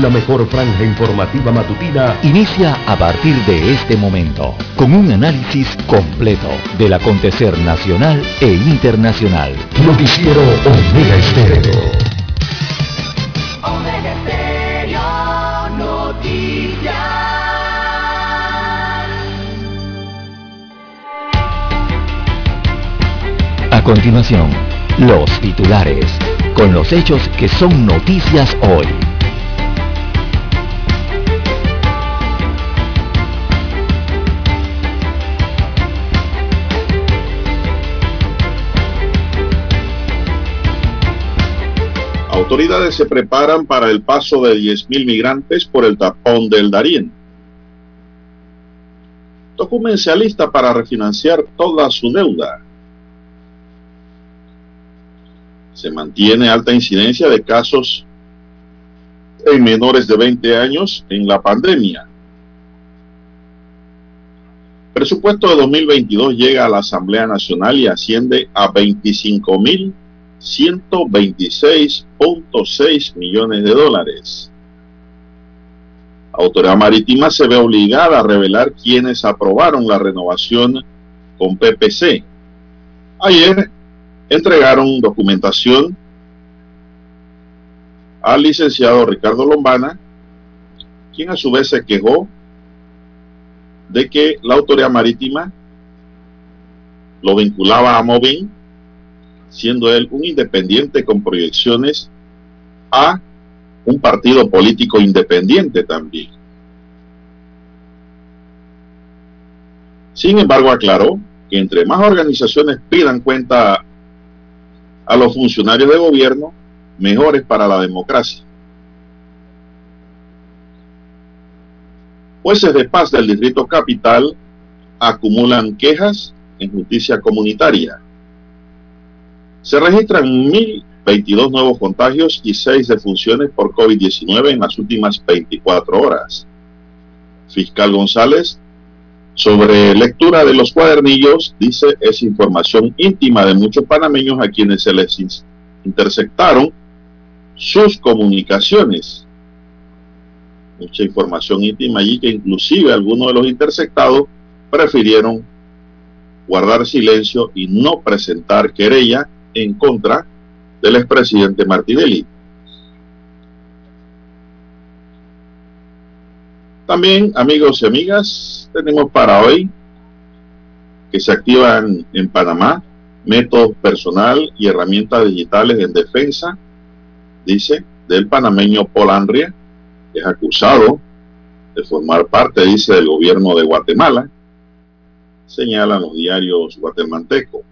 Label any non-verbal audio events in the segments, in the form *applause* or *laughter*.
La mejor franja informativa matutina inicia a partir de este momento con un análisis completo del acontecer nacional e internacional. Noticiero Omega Estéreo. Omega Estéreo Noticias. A continuación, los titulares, con los hechos que son noticias hoy. Autoridades se preparan para el paso de 10.000 migrantes por el tapón del Darién. Tocumen se alista para refinanciar toda su deuda. Se mantiene alta incidencia de casos en menores de 20 años en la pandemia. Presupuesto de 2022 llega a la Asamblea Nacional y asciende a 25 mil 126.6 millones de dólares. Autoridad Marítima se ve obligada a revelar quienes aprobaron la renovación con PPC. Ayer entregaron documentación al licenciado Ricardo Lombana, quien a su vez se quejó de que la Autoridad Marítima lo vinculaba a Movin siendo él un independiente con proyecciones a un partido político independiente también. Sin embargo, aclaró que entre más organizaciones pidan cuenta a los funcionarios de gobierno, mejores para la democracia. Jueces de paz del Distrito Capital acumulan quejas en justicia comunitaria. Se registran 1.022 nuevos contagios y 6 defunciones por COVID-19 en las últimas 24 horas. Fiscal González, sobre lectura de los cuadernillos, dice es información íntima de muchos panameños a quienes se les interceptaron sus comunicaciones. Mucha información íntima allí que inclusive algunos de los interceptados prefirieron guardar silencio y no presentar querella en contra del expresidente Martinelli. También, amigos y amigas, tenemos para hoy que se activan en Panamá métodos personal y herramientas digitales en defensa, dice, del panameño Polanria, que es acusado de formar parte, dice, del gobierno de Guatemala, señalan los diarios guatemaltecos.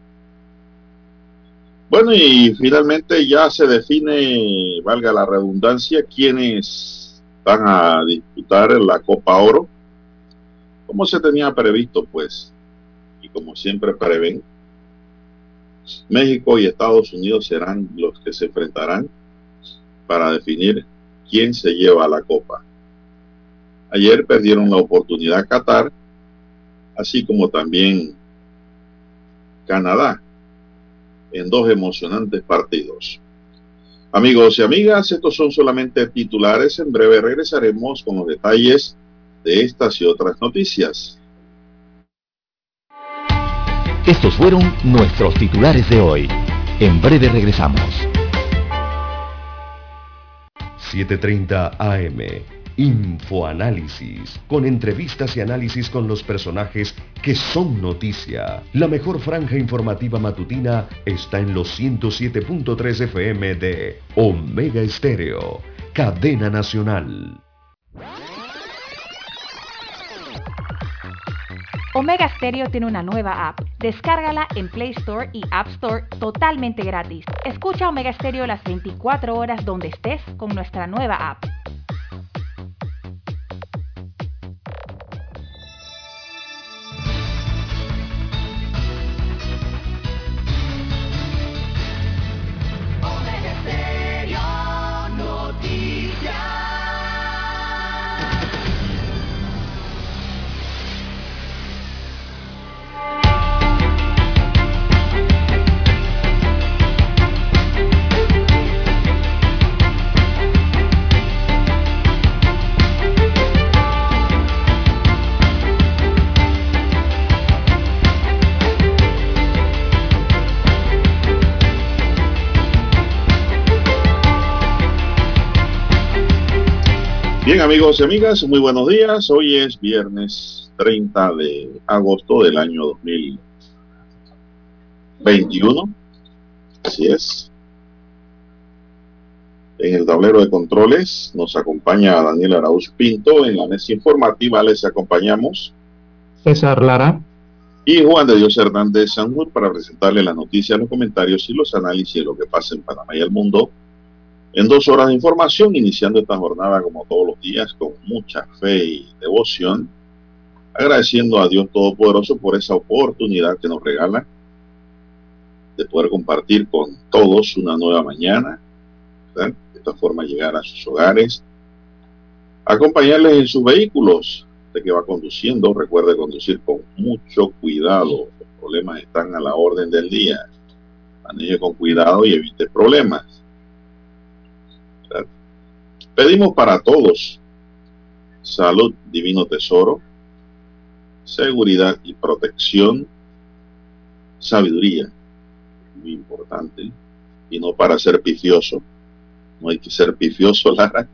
Bueno, y finalmente ya se define, valga la redundancia, quiénes van a disputar la Copa Oro. Como se tenía previsto, pues, y como siempre prevén, México y Estados Unidos serán los que se enfrentarán para definir quién se lleva la Copa. Ayer perdieron la oportunidad Qatar, así como también Canadá en dos emocionantes partidos. Amigos y amigas, estos son solamente titulares. En breve regresaremos con los detalles de estas y otras noticias. Estos fueron nuestros titulares de hoy. En breve regresamos. 7.30 AM Infoanálisis, con entrevistas y análisis con los personajes que son noticia. La mejor franja informativa matutina está en los 107.3 FM de Omega Estéreo, cadena nacional. Omega Stereo tiene una nueva app. Descárgala en Play Store y App Store totalmente gratis. Escucha Omega Stereo las 24 horas donde estés con nuestra nueva app. Bien amigos y amigas, muy buenos días. Hoy es viernes 30 de agosto del año 2021. Así es. En el tablero de controles nos acompaña Daniel Arauz Pinto. En la mesa informativa les acompañamos César Lara y Juan de Dios Hernández Sanjur para presentarle las noticias, los comentarios y los análisis de lo que pasa en Panamá y el mundo en dos horas de información, iniciando esta jornada como todos los días con mucha fe y devoción, agradeciendo a Dios Todopoderoso por esa oportunidad que nos regala de poder compartir con todos una nueva mañana, de esta forma llegar a sus hogares, acompañarles en sus vehículos, de que va conduciendo, recuerde conducir con mucho cuidado, los problemas están a la orden del día, maneje con cuidado y evite problemas Pedimos para todos salud, divino tesoro, seguridad y protección, sabiduría, muy importante, y no para ser pifioso. No hay que ser pifioso, *laughs* Lara,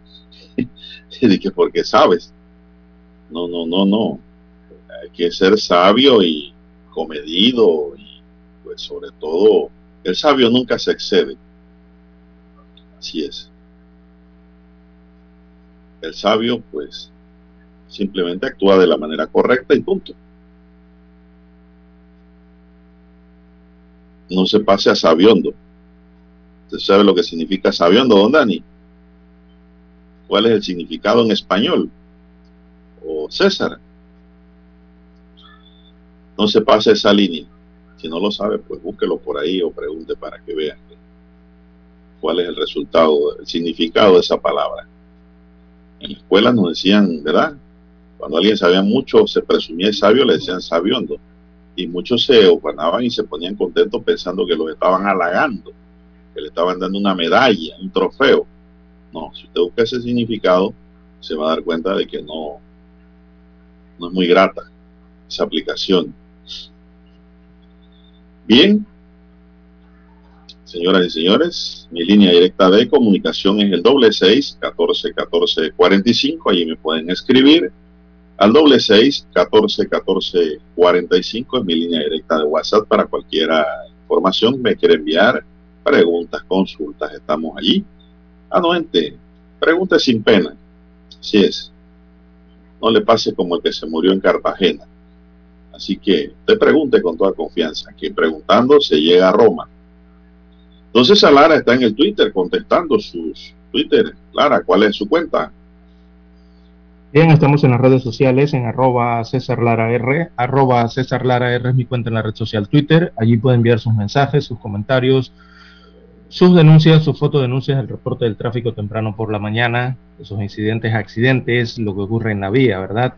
que porque sabes. No, no, no, no. Hay que ser sabio y comedido y pues sobre todo el sabio nunca se excede. Así es. El sabio, pues, simplemente actúa de la manera correcta y punto. No se pase a sabiondo. ¿Usted sabe lo que significa sabiondo, don Dani? ¿Cuál es el significado en español? O César. No se pase esa línea. Si no lo sabe, pues búsquelo por ahí o pregunte para que vean cuál es el resultado, el significado de esa palabra en la escuela nos decían, ¿verdad? Cuando alguien sabía mucho, se presumía sabio, le decían sabiondo. Y muchos se ofanaban y se ponían contentos pensando que los estaban halagando, que le estaban dando una medalla, un trofeo. No, si usted busca ese significado, se va a dar cuenta de que no, no es muy grata esa aplicación. Bien, Señoras y señores, mi línea directa de comunicación es el doble seis catorce catorce cuarenta y cinco. Allí me pueden escribir al doble seis catorce catorce cuarenta y cinco. Es mi línea directa de WhatsApp para cualquier información que me quiera enviar, preguntas, consultas. Estamos allí. Anuente, pregunte sin pena. Así es. No le pase como el que se murió en Cartagena. Así que te pregunte con toda confianza. Quien preguntando se llega a Roma. Entonces Lara está en el Twitter contestando sus Twitter. Lara, ¿cuál es su cuenta? Bien, estamos en las redes sociales en arroba César Lara R. Arroba César Lara R es mi cuenta en la red social Twitter. Allí puede enviar sus mensajes, sus comentarios, sus denuncias, sus fotodenuncias, el reporte del tráfico temprano por la mañana, esos incidentes, accidentes, lo que ocurre en la vía, ¿verdad?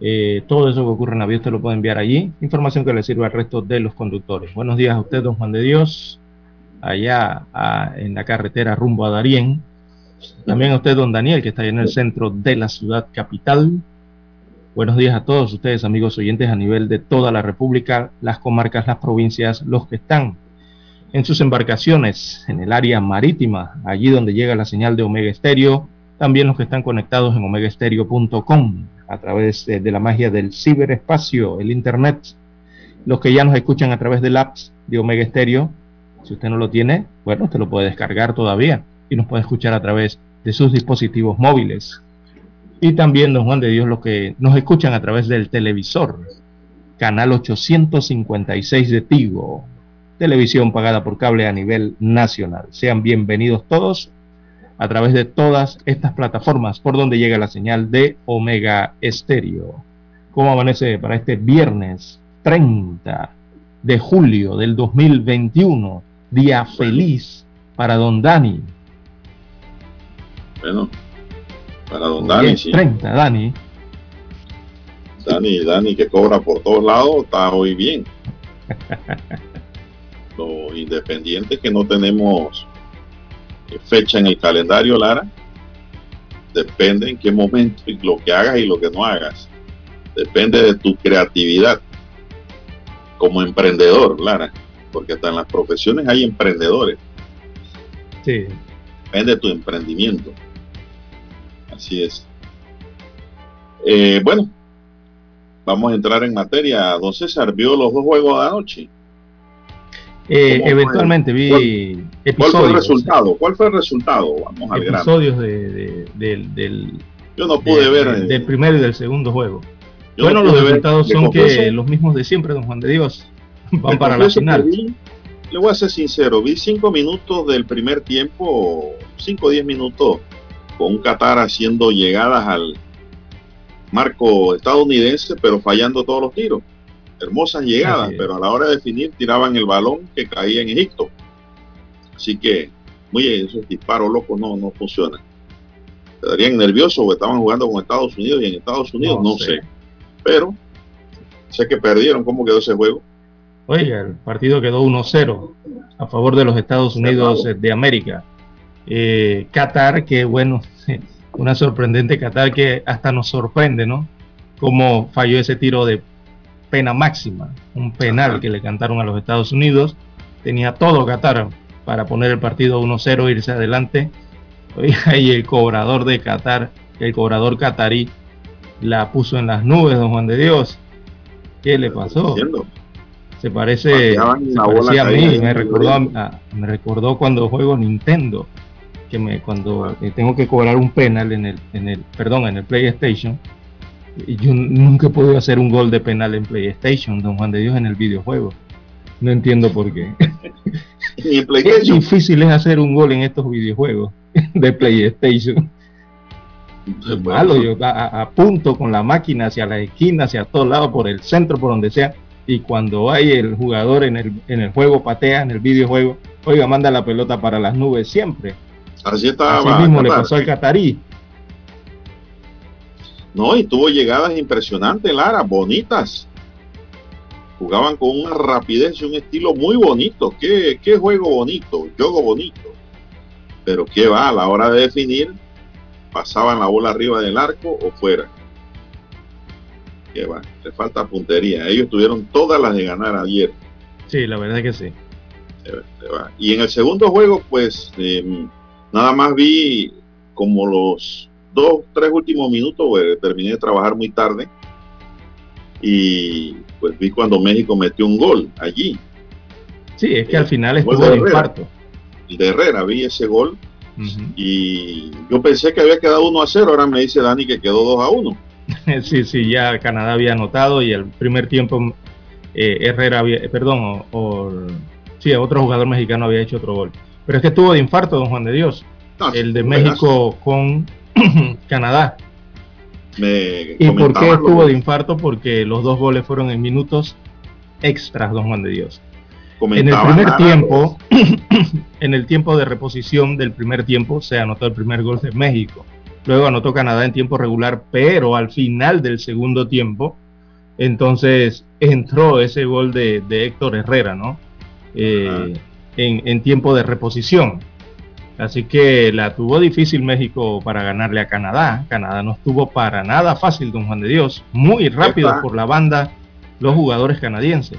Eh, todo eso que ocurre en la vía usted lo puede enviar allí. Información que le sirva al resto de los conductores. Buenos días a usted, don Juan de Dios allá en la carretera rumbo a Darién. También a usted, don Daniel, que está en el centro de la ciudad capital. Buenos días a todos ustedes, amigos oyentes, a nivel de toda la República, las comarcas, las provincias, los que están en sus embarcaciones en el área marítima, allí donde llega la señal de Omega Estéreo, también los que están conectados en omegaestereo.com a través de, la magia del ciberespacio, el Internet, los que ya nos escuchan a través del apps de Omega Estéreo, si usted no lo tiene, bueno, usted lo puede descargar todavía y nos puede escuchar a través de sus dispositivos móviles. Y también, don Juan de Dios, los que nos escuchan a través del televisor, canal 856 de Tigo, televisión pagada por cable a nivel nacional. Sean bienvenidos todos a través de todas estas plataformas por donde llega la señal de Omega Estéreo. ¿Cómo amanece para este viernes 30 de julio del 2021? Día feliz para don Dani. Bueno, para don Dani, sí. 30, Dani. Dani, Dani que cobra por todos lados, está hoy bien. *laughs* Los independientes que no tenemos fecha en el calendario, Lara, depende en qué momento y lo que hagas y lo que no hagas. Depende de tu creatividad como emprendedor, Lara porque hasta en las profesiones hay emprendedores. Sí. Depende de tu emprendimiento. Así es. Eh, bueno, vamos a entrar en materia. Don César, ¿vio los dos juegos de anoche? Eh, eventualmente vi ¿Cuál, episodios. ¿Cuál fue el resultado? ¿Cuál fue el resultado? Vamos al episodios de, del... Yo no pude ver... del primero y del segundo juego. bueno, los resultados son que los mismos de siempre, don Juan de Dios. *laughs* Van para la final. le voy a ser sincero, vi cinco minutos del primer tiempo, cinco o diez minutos, con un Qatar haciendo llegadas al marco estadounidense, pero fallando todos los tiros. Hermosas llegadas, pero a la hora de definir tiraban el balón que caía en Egipto. Así que, muy esos disparos locos no, no funcionan. Estarían nerviosos porque estaban jugando con Estados Unidos y en Estados Unidos no, sé. sé. Pero sé que perdieron. ¿Cómo quedó ese juego? Oiga, el partido quedó 1-0 a favor de los Estados Unidos de América. Eh, Qatar, que bueno, *laughs* una sorprendente Qatar que hasta nos sorprende, ¿no? Cómo falló ese tiro de pena máxima, un penal que le cantaron a los Estados Unidos. Tenía todo Qatar para poner el partido 1-0, irse adelante. Oiga, *laughs* y el cobrador de Qatar, el cobrador catarí, la puso en las nubes, don Juan de Dios. ¿Qué le pasó? Se parece, se parecía a mí, me recordó, me recordó cuando juego Nintendo, que me cuando eh, tengo que cobrar un penal en el, en el, perdón, en el PlayStation, y yo nunca he podido hacer un gol de penal en PlayStation, don Juan de Dios, en el videojuego. No entiendo por qué. *laughs* es *laughs* difícil es hacer un gol en estos videojuegos *laughs* de PlayStation. Malo, yo a, punto con la máquina hacia la esquina, hacia todos lados, por el centro, por donde sea y cuando hay el jugador en el, en el juego patea, en el videojuego, oiga, manda la pelota para las nubes siempre. Así está. Así mismo le pasó al Catarí. No, y tuvo llegadas impresionantes, Lara, bonitas. Jugaban con una rapidez y un estilo muy bonito. Qué, qué juego bonito, juego bonito. Pero qué va, a la hora de definir, pasaban la bola arriba del arco o fuera que va, le falta puntería. Ellos tuvieron todas las de ganar ayer. Sí, la verdad que sí. Y en el segundo juego, pues em, nada más vi como los dos, tres últimos minutos, terminé de trabajar muy tarde y pues vi cuando México metió un gol allí. Sí, es que al final estuvo de infarto. De Herrera, vi ese gol y yo pensé que había quedado 1 a 0, ahora me dice Dani que quedó 2 a 1 *laughs* sí, sí, ya Canadá había anotado y el primer tiempo eh, Herrera había, eh, perdón, o, sí, otro jugador mexicano había hecho otro gol. Pero es que tuvo de infarto, don Juan de Dios. el de México con *clears throat* Canadá. ¿Y por qué estuvo de infarto? Porque los dos goles fueron en minutos extras, don Juan de Dios. En el primer tiempo, *clears throat* en el tiempo de reposición del primer tiempo, se anotó el primer gol de México. Luego anotó Canadá en tiempo regular, pero al final del segundo tiempo, entonces entró ese gol de, Héctor Herrera, ¿no? Eh, en, tiempo de reposición. Así que la tuvo difícil México para ganarle a Canadá. Canadá no estuvo para nada fácil, don Juan de Dios. Muy rápido por la banda los jugadores canadienses.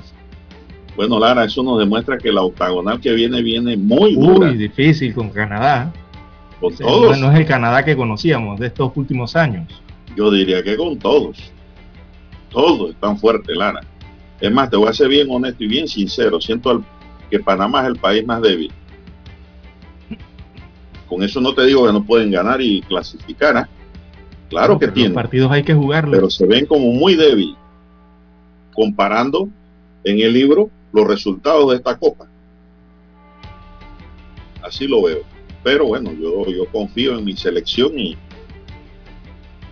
Bueno, Lara, eso nos demuestra que la octagonal que viene viene muy Muy difícil con Canadá. Con todos. No es el Canadá que conocíamos de estos últimos años. Yo diría que con todos. Todos están fuertes, Lara. Es más, te voy a ser bien honesto y bien sincero. Siento que Panamá es el país más débil. Con eso no te digo que no pueden ganar y clasificar. ¿ah? Claro que tienen. Los partidos hay que jugarlos. Pero se ven como muy débil comparando en el libro los resultados de esta copa. Así lo veo. Pero bueno, yo, yo confío en mi selección y,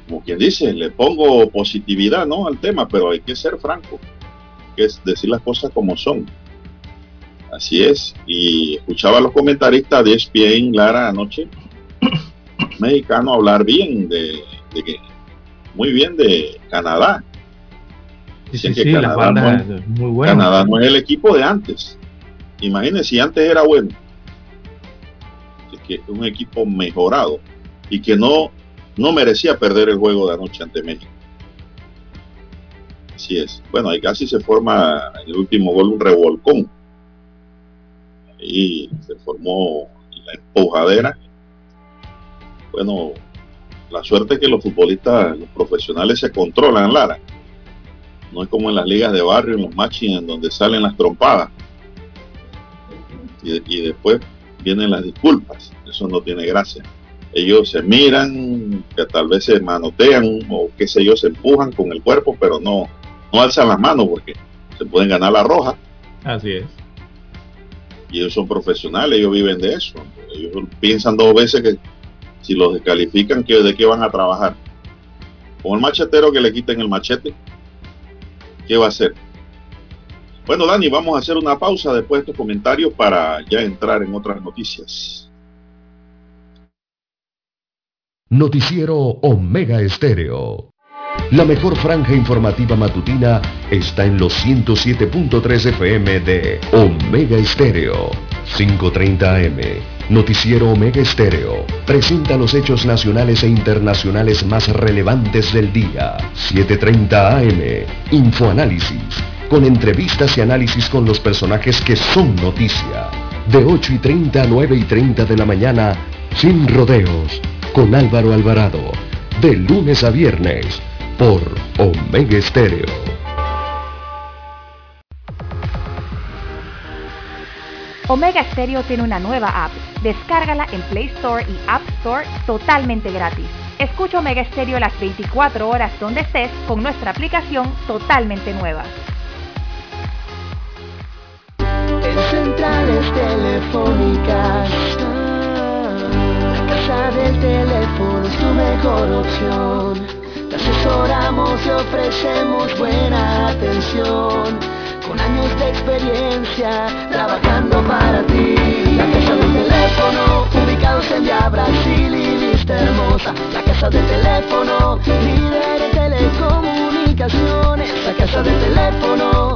como quien dice, le pongo positividad ¿no? al tema, pero hay que ser franco, que es decir las cosas como son. Así es. Y escuchaba a los comentaristas de ESPN Lara anoche, *coughs* mexicano hablar bien de, que muy bien de Canadá. Dicen que Canadá, no, Canadá no es el equipo de antes. Imagínense si antes era bueno que un equipo mejorado y que no, no merecía perder el juego de anoche ante México. Así es. Bueno, ahí casi se forma en el último gol un revolcón. y se formó la empujadera. Bueno, La suerte es que los futbolistas, los profesionales se controlan, Lara. No es como en las ligas de barrio, en los matching, en donde salen las trompadas. Y después vienen las disculpas. Eso no tiene gracia. Ellos se miran, que tal vez se manotean o qué sé yo, se empujan con el cuerpo, pero no, no alzan las manos porque se pueden ganar la roja. Así es. Y ellos son profesionales, ellos viven de eso. Ellos piensan dos veces que si los descalifican, ¿de qué van a trabajar? Con el machetero que le quiten el machete, ¿qué va a hacer? Bueno, Dani, vamos a hacer una pausa después de estos comentarios para ya entrar en otras noticias. Noticiero Omega Estéreo. La mejor franja informativa matutina está en los 107.3 FM de Omega Estéreo. 5.30 AM. Noticiero Omega Estéreo. Presenta los hechos nacionales e internacionales más relevantes del día. 7.30 AM. Infoanálisis. Con entrevistas y análisis con los personajes que son noticia. De 8 y 30 a 9 y 30 de la mañana. Sin rodeos. Con Álvaro Alvarado. De lunes a viernes por Omega Estéreo. Omega Stereo tiene una nueva app. Descárgala en Play Store y App Store totalmente gratis. Escucha Omega Stereo las 24 horas donde estés con nuestra aplicación totalmente nueva. En centrales telefónicas, la casa del teléfono es tu mejor opción. Te asesoramos y ofrecemos buena atención. Con años de experiencia trabajando para ti. La casa del teléfono, ubicados en Via Brasil y lista hermosa. La casa del teléfono, líder en telecomunicaciones. La casa del teléfono,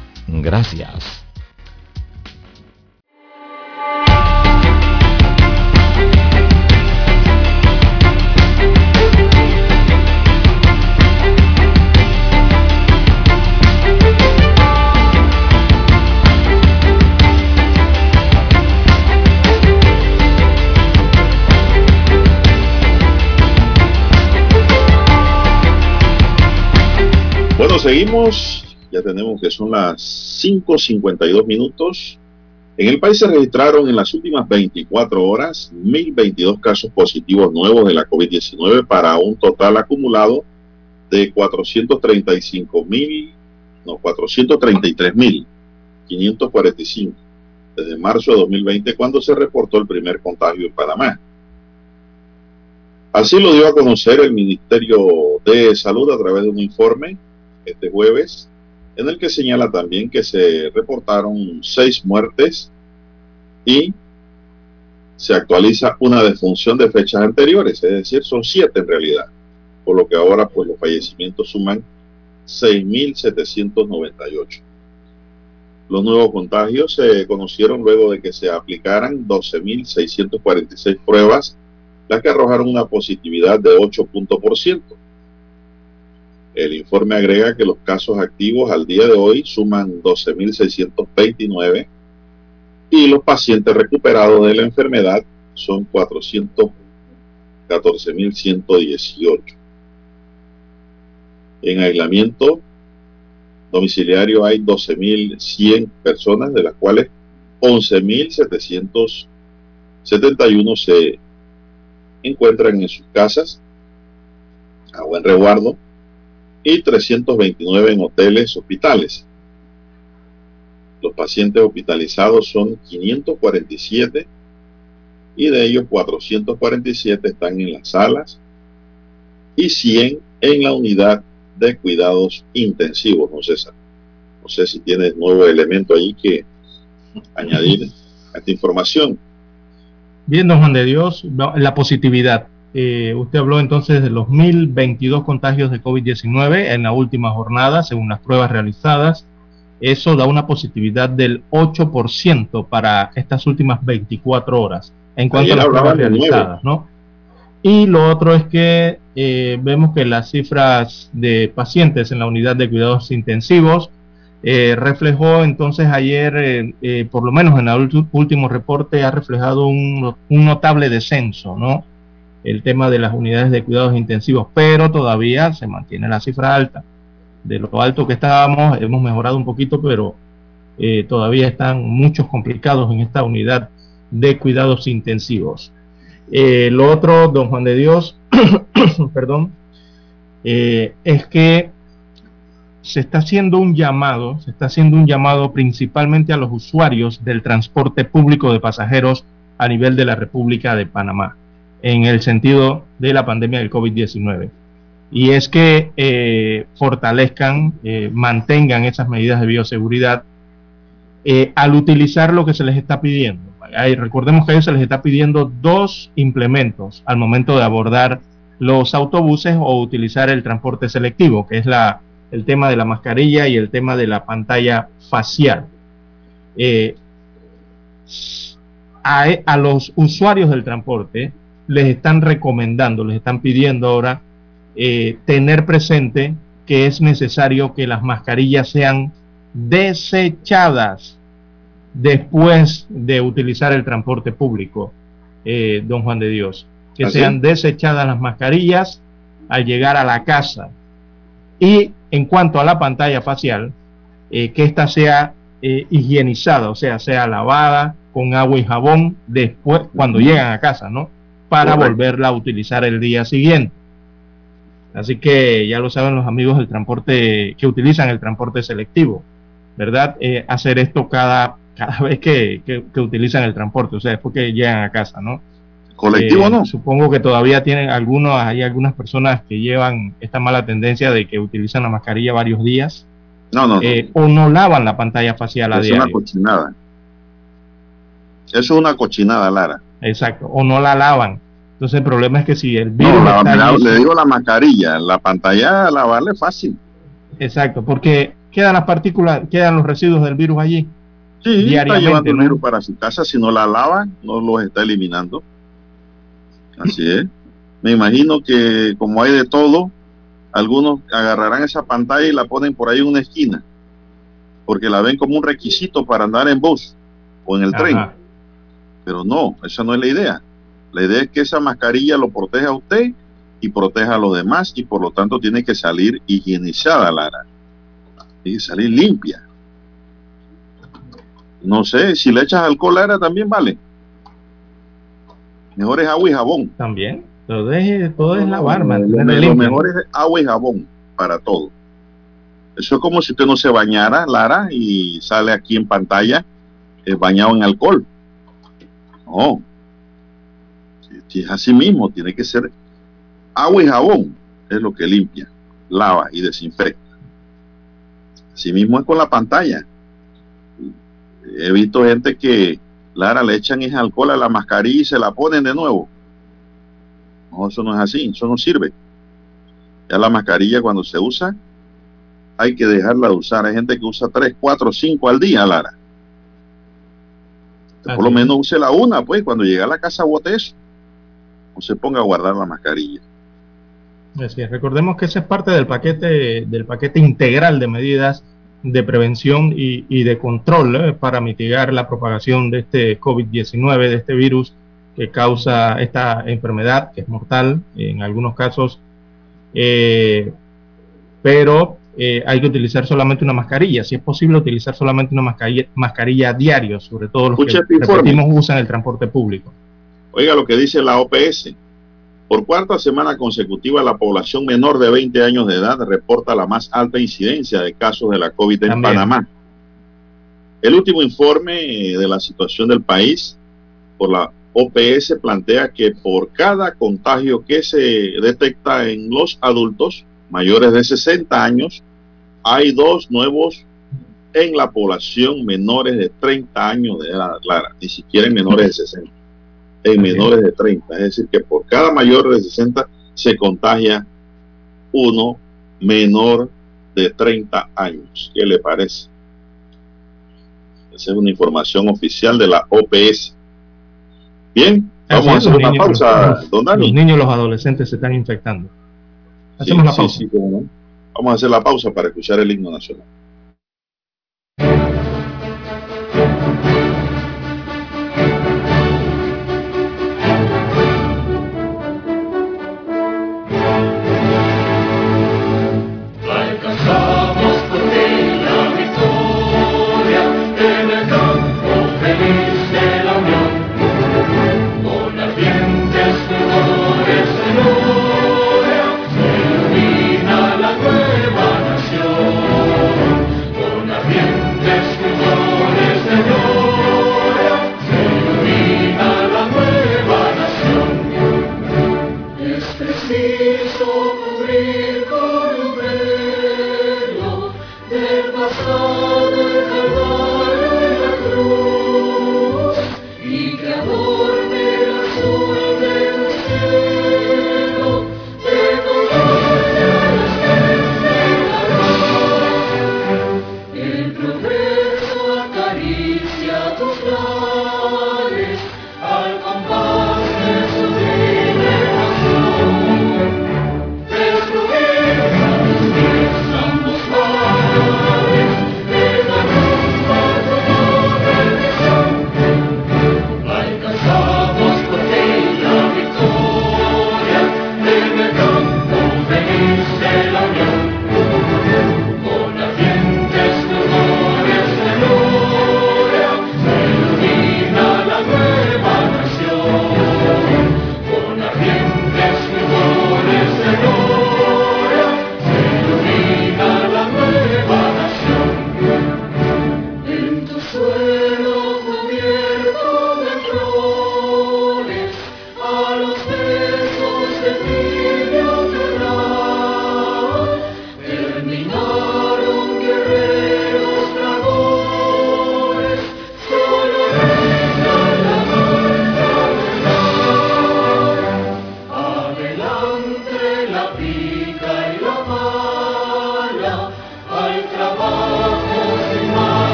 Gracias. Bueno, seguimos. Ya tenemos que son las 5.52 minutos. En el país se registraron en las últimas 24 horas 1.022 casos positivos nuevos de la COVID-19 para un total acumulado de 435.000, no, 433.545 desde marzo de 2020 cuando se reportó el primer contagio en Panamá. Así lo dio a conocer el Ministerio de Salud a través de un informe este jueves, en el que señala también que se reportaron seis muertes y se actualiza una defunción de fechas anteriores, es decir, son siete en realidad, por lo que ahora pues los fallecimientos suman 6.798. Los nuevos contagios se conocieron luego de que se aplicaran 12.646 pruebas, las que arrojaron una positividad de 8 puntos por ciento. El informe agrega que los casos activos al día de hoy suman 12.629 y los pacientes recuperados de la enfermedad son 414.118. En aislamiento domiciliario hay 12.100 personas, de las cuales 11.771 se encuentran en sus casas a buen resguardo y 329 en hoteles hospitales. Los pacientes hospitalizados son 547 y de ellos 447 están en las salas y 100 en la unidad de cuidados intensivos, ¿no César? No sé si tienes nuevo elemento ahí que añadir a esta información. Bien, don Juan de Dios, la positividad. Eh, usted habló entonces de los 1.022 contagios de COVID-19 en la última jornada, según las pruebas realizadas. Eso da una positividad del 8% para estas últimas 24 horas en cuanto a las pruebas realizadas, ¿no? Y lo otro es que eh, vemos que las cifras de pacientes en la unidad de cuidados intensivos eh, reflejó entonces ayer, por lo menos en el último reporte, ha reflejado un, un notable descenso, ¿no? El tema de las unidades de cuidados intensivos, pero todavía se mantiene la cifra alta. De lo alto que estábamos, hemos mejorado un poquito, pero eh, todavía están muchos complicados en esta unidad de cuidados intensivos. Eh, lo otro, don Juan de Dios, *coughs* perdón, eh, es que se está haciendo un llamado, se está haciendo un llamado principalmente a los usuarios del transporte público de pasajeros a nivel de la República de Panamá en el sentido de la pandemia del COVID-19. Y es que eh, fortalezcan, eh, mantengan esas medidas de bioseguridad eh, al utilizar lo que se les está pidiendo. recordemos que a ellos se les está pidiendo dos implementos al momento de abordar los autobuses o utilizar el transporte selectivo, que es la, el tema de la mascarilla y el tema de la pantalla facial. A, a, los usuarios del transporte les están recomendando, les están pidiendo ahora eh, tener presente que es necesario que las mascarillas sean desechadas después de utilizar el transporte público, eh, don Juan de Dios. Que sean desechadas las mascarillas al llegar a la casa. Y en cuanto a la pantalla facial, eh, que ésta sea higienizada, o sea, sea lavada con agua y jabón después, cuando llegan a casa, ¿no? Para volverla a utilizar el día siguiente. Así que ya lo saben los amigos del transporte que utilizan el transporte selectivo, ¿verdad? Eh, hacer esto cada, cada vez que, utilizan el transporte, o sea, después que llegan a casa, ¿no? Colectivo, ¿no? Eh, supongo que todavía tienen algunos, hay algunas personas que llevan esta mala tendencia de que utilizan la mascarilla varios días. No, no. Eh, o no lavan la pantalla facial a diario. Es una cochinada. Eso es una cochinada, Lara. Exacto, o no la lavan. Entonces el problema es que si el virus... No, le digo la mascarilla, la pantalla lavarle fácil. Exacto, porque quedan las partículas, quedan los residuos del virus allí. Sí, diariamente, está llevando el virus para su casa, si no la lava, no los está eliminando. Así es. Me imagino que como hay de todo, algunos agarrarán esa pantalla y la ponen por ahí en una esquina, porque la ven como un requisito para andar en bus o en el tren. Pero no, esa no es la idea. La idea es que esa mascarilla lo proteja a usted y proteja a los demás y por lo tanto tiene que salir higienizada, Lara. Tiene que salir limpia. No sé, si le echas alcohol, Lara, también vale. Mejor es agua y jabón. También. Todo es, todo es lavar, Lo, lo mejor es agua y jabón para todo. Eso es como si usted no se bañara, Lara, y sale aquí en pantalla eh, bañado en alcohol. No. Si es así mismo, tiene que ser agua y jabón, es lo que limpia, lava y desinfecta. Así mismo es con la pantalla. He visto gente que, Lara, le echan ese alcohol a la mascarilla y se la ponen de nuevo. No, eso no es así, eso no sirve. Ya la mascarilla cuando se usa, hay que dejarla de usar. Hay gente que usa 3, 4, 5 al día, Lara. Por lo menos use la una, pues, cuando llega a la casa bote eso. O se ponga a guardar la mascarilla. Así Recordemos que ese es parte del paquete, del paquete integral de medidas de prevención y, de control ¿eh? para mitigar la propagación de este COVID-19, de este virus que causa esta enfermedad, que es mortal en algunos casos, eh, pero eh, hay que utilizar solamente una mascarilla. Si es posible, utilizar solamente una mascarilla, mascarilla diario, sobre todo los que repetimos usan el transporte público. Oiga lo que dice la OPS. Por cuarta semana consecutiva, la población menor de 20 años de edad reporta la más alta incidencia de casos de la COVID en Panamá. El último informe de la situación del país por la OPS plantea que por cada contagio que se detecta en los adultos mayores de 60 años, hay dos nuevos en la población menores de 30 años de edad, Clara, ni siquiera en menores de 60, en menores de 30. Es decir, que por cada mayor de 60 se contagia uno menor de 30 años. ¿Qué le parece? Esa es una información oficial de la OPS. Bien, vamos a hacer una pausa, don Dani. Los niños, los adolescentes se están infectando. Hacemos la pausa. Vamos a hacer la pausa para escuchar el himno nacional.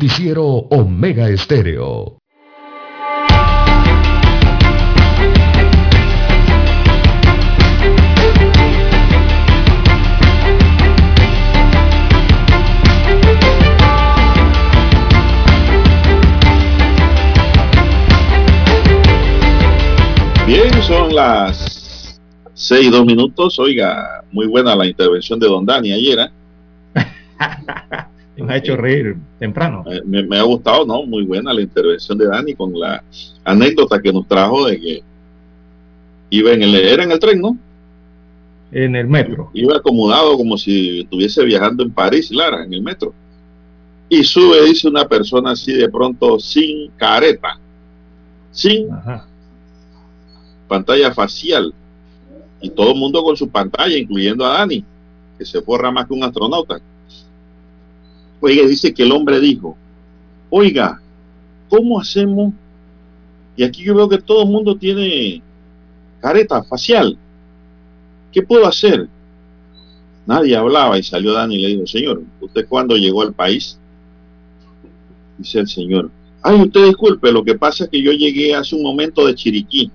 Noticiero Omega Estéreo. Bien, son las seis y dos minutos. Oiga, muy buena la intervención de Don Dani ayer. ¿eh? *laughs* Nos ha hecho reír temprano. Me, ha gustado, ¿no? Muy buena la intervención de Dani con la anécdota que nos trajo de que iba en el, era en el tren, ¿no? En el metro. Iba acomodado como si estuviese viajando en París, Lara, en el metro. Y sube, dice una persona así de pronto, sin careta, sin pantalla facial. Y todo el mundo con su pantalla, incluyendo a Dani, que se forra más que un astronauta. Oiga, dice que el hombre dijo, oiga, ¿cómo hacemos? Y aquí yo veo que todo el mundo tiene careta facial. ¿Qué puedo hacer? Nadie hablaba y salió Dani y le dijo, señor, ¿usted cuándo llegó al país? Dice el señor, ay, usted disculpe, lo que pasa es que yo llegué hace un momento de Chiriquí.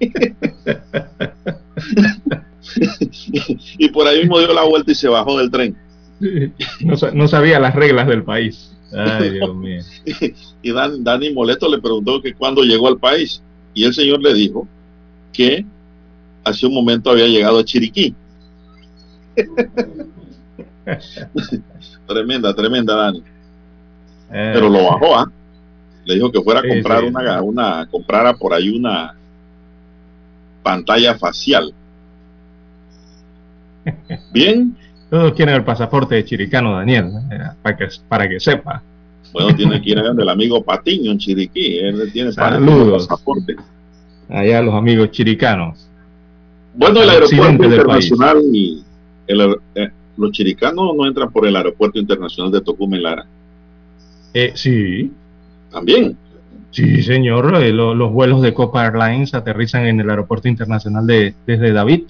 *laughs* *laughs* y por ahí mismo dio la vuelta y se bajó del tren. *laughs* No, sabía las reglas del país. Ay, Dios *laughs* mío. y Dani Moleto le preguntó que cuándo llegó al país. Y el señor le dijo que hace un momento había llegado a Chiriquí. *laughs* tremenda, tremenda, Dani. Eh. Pero lo bajó, ¿ah? Le dijo que fuera a comprar una, una, comprara por ahí una pantalla facial. Bien. Todos quieren el pasaporte de Chiricano, Daniel, ¿eh? para que, para que sepa. Bueno, tiene que ir del amigo Patiño en Chiriquí. Él tiene Saludos. pasaporte. Allá los amigos chiricanos. Bueno, el aeropuerto internacional, el, eh, los chiricanos no entran por el aeropuerto internacional de Tocumen, Lara. Eh, sí. También. Sí, señor. Eh, los vuelos de Copa Airlines aterrizan en el aeropuerto internacional de desde David.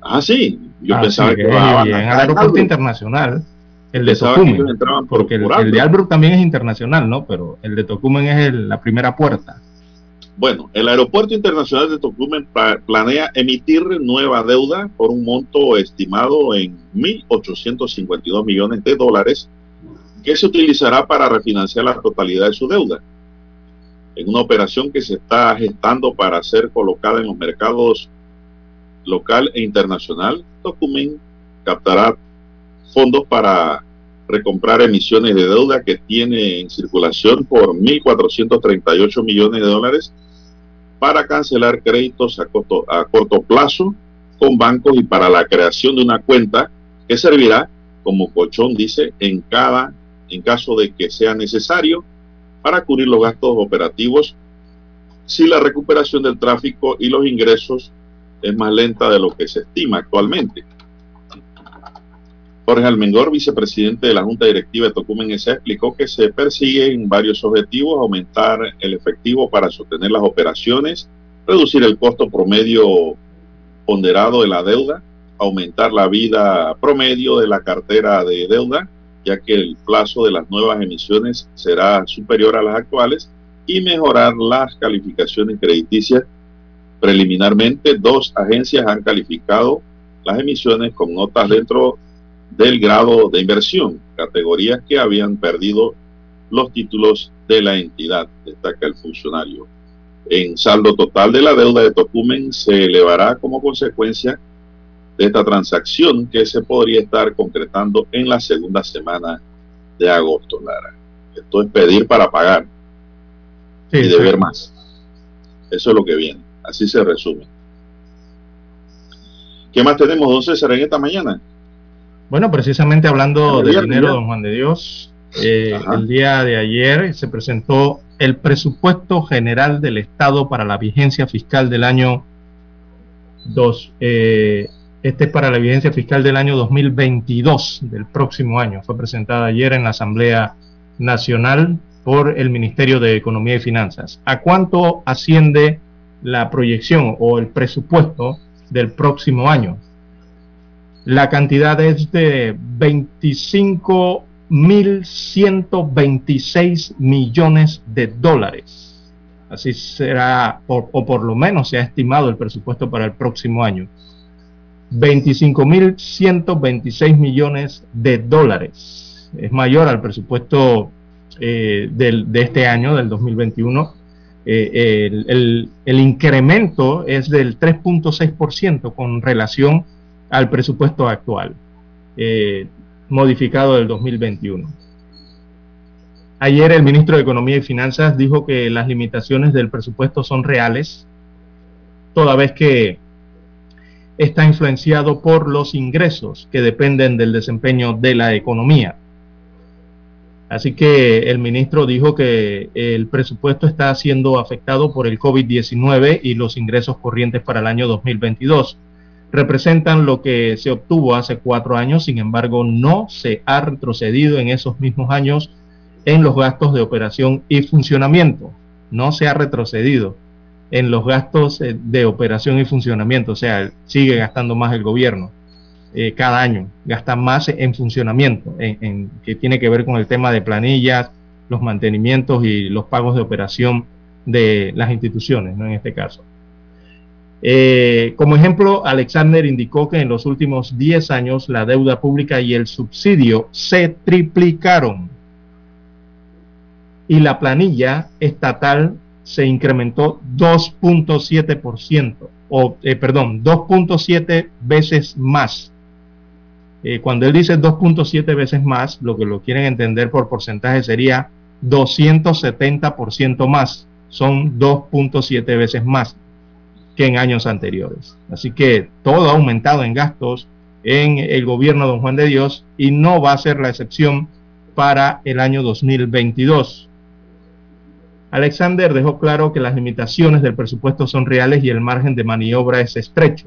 Ah, sí. Yo ah, pensaba que, en el aeropuerto internacional. El de Tocumen. porque el, de Albrook también es internacional, ¿no? Pero el de Tocumen es la primera puerta. Bueno, el Aeropuerto Internacional de Tocumen planea emitir nueva deuda por un monto estimado en 1.852 millones de dólares que se utilizará para refinanciar la totalidad de su deuda. En una operación que se está gestando para ser colocada en los mercados local e internacional, Tocumen captará fondos para recomprar emisiones de deuda que tiene en circulación por 1.438 millones de dólares para cancelar créditos a corto, a corto plazo con bancos y para la creación de una cuenta que servirá como colchón, dice, en cada, en caso de que sea necesario, para cubrir los gastos operativos si la recuperación del tráfico y los ingresos es más lenta de lo que se estima actualmente. Jorge Almengor, vicepresidente de la Junta Directiva de Tocumen S.A., explicó que se persiguen varios objetivos, aumentar el efectivo para sostener las operaciones, reducir el costo promedio ponderado de la deuda, aumentar la vida promedio de la cartera de deuda, ya que el plazo de las nuevas emisiones será superior a las actuales, y mejorar las calificaciones crediticias. Preliminarmente, dos agencias han calificado las emisiones con notas dentro del grado de inversión, categorías que habían perdido los títulos de la entidad, destaca el funcionario. En saldo total de la deuda de Tocumen se elevará como consecuencia de esta transacción que se podría estar concretando en la segunda semana de agosto, Lara. Esto es pedir para pagar y deber más. Eso es lo que viene. Así se resume. ¿Qué más tenemos, don César, en esta mañana? Bueno, precisamente hablando de dinero, don Juan de Dios, eh, el día de ayer se presentó el presupuesto general del Estado para la vigencia fiscal del año 2. Eh, este es para la vigencia fiscal del año 2022, del próximo año. Fue presentada ayer en la Asamblea Nacional por el Ministerio de Economía y Finanzas. ¿A cuánto asciende la proyección o el presupuesto del próximo año? La cantidad es de 25.126 millones de dólares. Así será, o por lo menos se ha estimado el presupuesto para el próximo año. 25.126 millones de dólares. Es mayor al presupuesto eh, de este año, del 2021. Eh, el, incremento es del 3.6% con relación al presupuesto actual, eh, modificado del 2021. Ayer el ministro de Economía y Finanzas dijo que las limitaciones del presupuesto son reales, toda vez que está influenciado por los ingresos que dependen del desempeño de la economía. Así que el ministro dijo que el presupuesto está siendo afectado por el COVID-19 y los ingresos corrientes para el año 2022 representan lo que se obtuvo hace cuatro años, sin embargo no se ha retrocedido en esos mismos años en los gastos de operación y funcionamiento. No se ha retrocedido en los gastos eh, de operación y funcionamiento, o sea, sigue gastando más el gobierno eh, cada año, gasta más en funcionamiento, en, que tiene que ver con el tema de planillas, los mantenimientos y los pagos de operación de las instituciones, ¿no? en este caso. Eh, como ejemplo, Alexander indicó que en los últimos 10 años la deuda pública y el subsidio se triplicaron. y la planilla estatal se incrementó 2.7%, o eh, perdón, 2.7 veces más. Eh, cuando él dice 2.7 veces más, lo que lo quieren entender por porcentaje sería 270% más. Son 2.7 veces más que en años anteriores. Así que todo ha aumentado en gastos en el gobierno de Don Juan de Dios y no va a ser la excepción para el año 2022. Alexander dejó claro que las limitaciones del presupuesto son reales y el margen de maniobra es estrecho,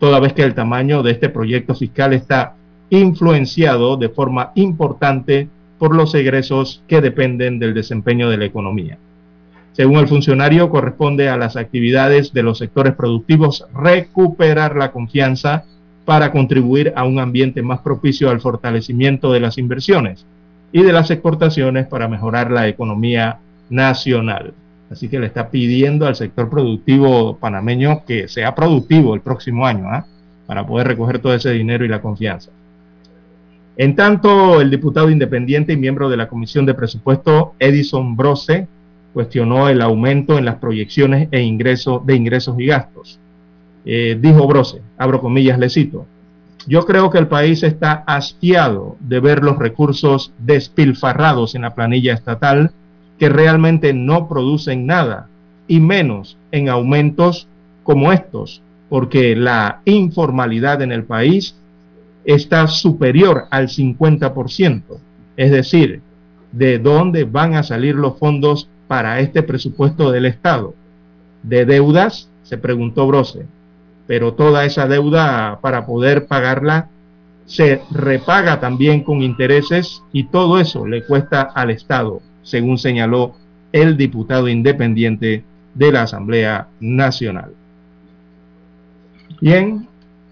toda vez que el tamaño de este proyecto fiscal está influenciado de forma importante por los egresos que dependen del desempeño de la economía. Según el funcionario, corresponde a las actividades de los sectores productivos recuperar la confianza para contribuir a un ambiente más propicio al fortalecimiento de las inversiones y de las exportaciones para mejorar la economía nacional. Así que le está pidiendo al sector productivo panameño que sea productivo el próximo año, ¿ah? para poder recoger todo ese dinero y la confianza. En tanto, el diputado independiente y miembro de la Comisión de Presupuesto, Edison Brose, cuestionó el aumento en las proyecciones e ingresos de ingresos y gastos. Eh, dijo Brose, abro comillas, le cito, yo creo que el país está hastiado de ver los recursos despilfarrados en la planilla estatal que realmente no producen nada, y menos en aumentos como estos, porque la informalidad en el país está superior al 50%. Es decir, ¿de dónde van a salir los fondos para este presupuesto del Estado? ¿De deudas? Se preguntó Brose. Pero toda esa deuda, para poder pagarla, se repaga también con intereses y todo eso le cuesta al Estado según señaló el diputado independiente de la Asamblea Nacional. Bien,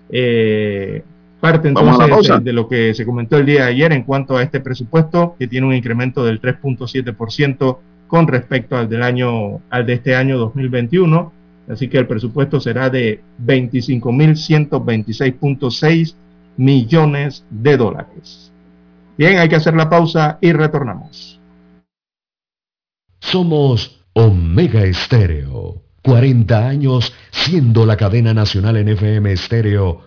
eh, parte entonces de, lo que se comentó el día de ayer en cuanto a este presupuesto, que tiene un incremento del 3.7% con respecto al del año, al de este año 2021. Así que el presupuesto será de 25.126.6 millones de dólares. Bien, hay que hacer la pausa y retornamos. Somos Omega Estéreo. 40 años siendo la cadena nacional en FM Estéreo,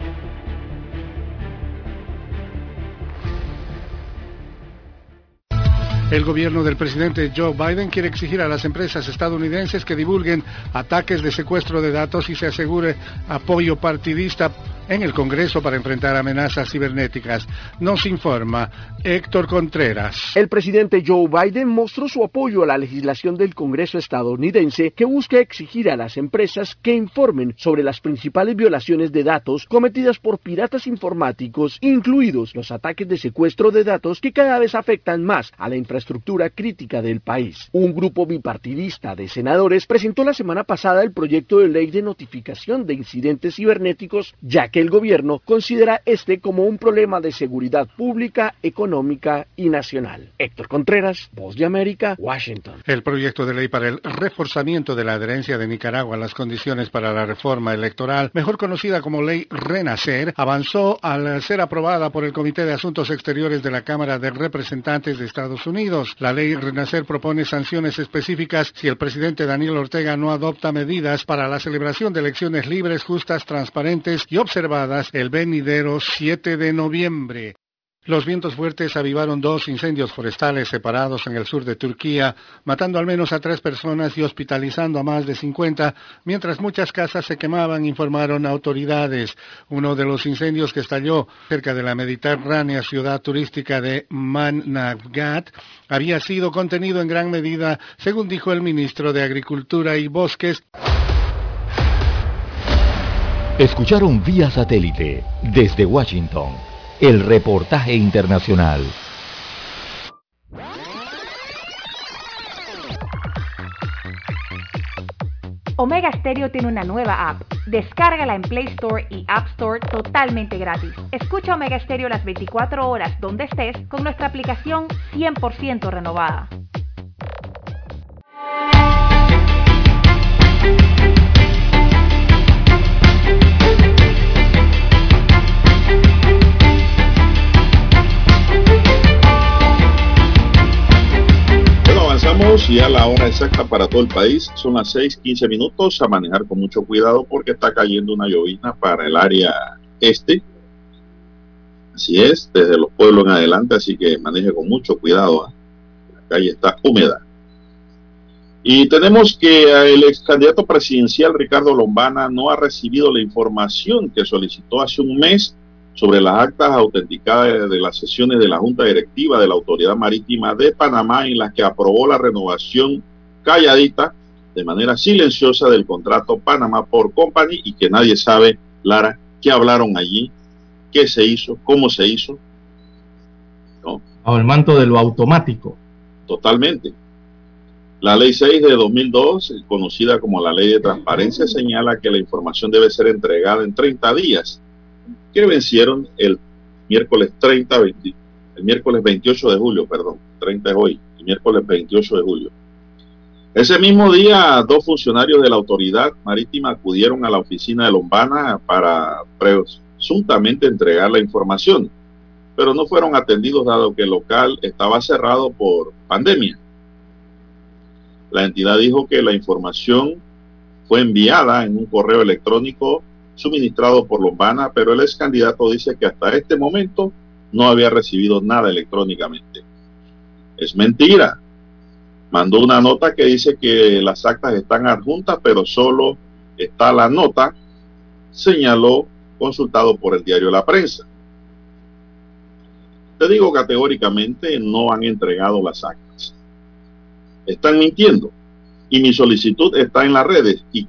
El gobierno del presidente Joe Biden quiere exigir a las empresas estadounidenses que divulguen ataques de secuestro de datos y se asegure apoyo partidista en el Congreso para enfrentar amenazas cibernéticas. Nos informa Héctor Contreras. El presidente Joe Biden mostró su apoyo a la legislación del Congreso estadounidense que busca exigir a las empresas que informen sobre las principales violaciones de datos cometidas por piratas informáticos, incluidos los ataques de secuestro de datos que cada vez afectan más a la infraestructura crítica del país. Un grupo bipartidista de senadores presentó la semana pasada el proyecto de ley de notificación de incidentes cibernéticos, ya que el gobierno considera este como un problema de seguridad pública, económica y nacional. Héctor Contreras, Voz de América, Washington. El proyecto de ley para el reforzamiento de la adherencia de Nicaragua a las condiciones para la reforma electoral, mejor conocida como Ley Renacer, avanzó al ser aprobada por el Comité de Asuntos Exteriores de la Cámara de Representantes de Estados Unidos. La Ley Renacer propone sanciones específicas si el presidente Daniel Ortega no adopta medidas para la celebración de elecciones libres, justas, transparentes y observadas el venidero 7 de noviembre. Los vientos fuertes avivaron dos incendios forestales separados en el sur de Turquía, matando al menos a tres personas y hospitalizando a más de 50, mientras muchas casas se quemaban, informaron autoridades. Uno de los incendios que estalló cerca de la mediterránea ciudad turística de Manavgat había sido contenido en gran medida, según dijo el ministro de Agricultura y Bosques. Escucharon vía satélite desde Washington el reportaje internacional. Omega Stereo tiene una nueva app. Descárgala en Play Store y App Store totalmente gratis. Escucha Omega Stereo las 24 horas donde estés con nuestra aplicación 100% renovada. Avanzamos y a la hora exacta para todo el país son las 6:15 minutos a manejar con mucho cuidado porque está cayendo una llovizna para el área este. Así es, desde los pueblos en adelante, así que maneje con mucho cuidado. ¿ah? La calle está húmeda. Y tenemos que el ex candidato presidencial Ricardo Lombana no ha recibido la información que solicitó hace un mes sobre las actas autenticadas de las sesiones de la Junta Directiva de la Autoridad Marítima de Panamá en las que aprobó la renovación calladita de manera silenciosa del contrato Panamá por Company y que nadie sabe, Lara, qué hablaron allí, qué se hizo, cómo se hizo. ¿no? Bajo el manto de lo automático. Totalmente. La ley 6 de 2002, conocida como la ley de transparencia, señala que la información debe ser entregada en 30 días que vencieron el miércoles 30, el miércoles 28 de julio, perdón, 30 es hoy, el miércoles 28 de julio. Ese mismo día, dos funcionarios de la autoridad marítima acudieron a la oficina de Lombana para presuntamente entregar la información, pero no fueron atendidos dado que el local estaba cerrado por pandemia. La entidad dijo que la información fue enviada en un correo electrónico suministrado por Lombana, pero el ex candidato dice que hasta este momento no había recibido nada electrónicamente. Es mentira. Mandó una nota que dice que las actas están adjuntas, pero solo está la nota, señaló consultado por el diario La Prensa. Te digo categóricamente, no han entregado las actas. Están mintiendo. Y mi solicitud está en las redes y,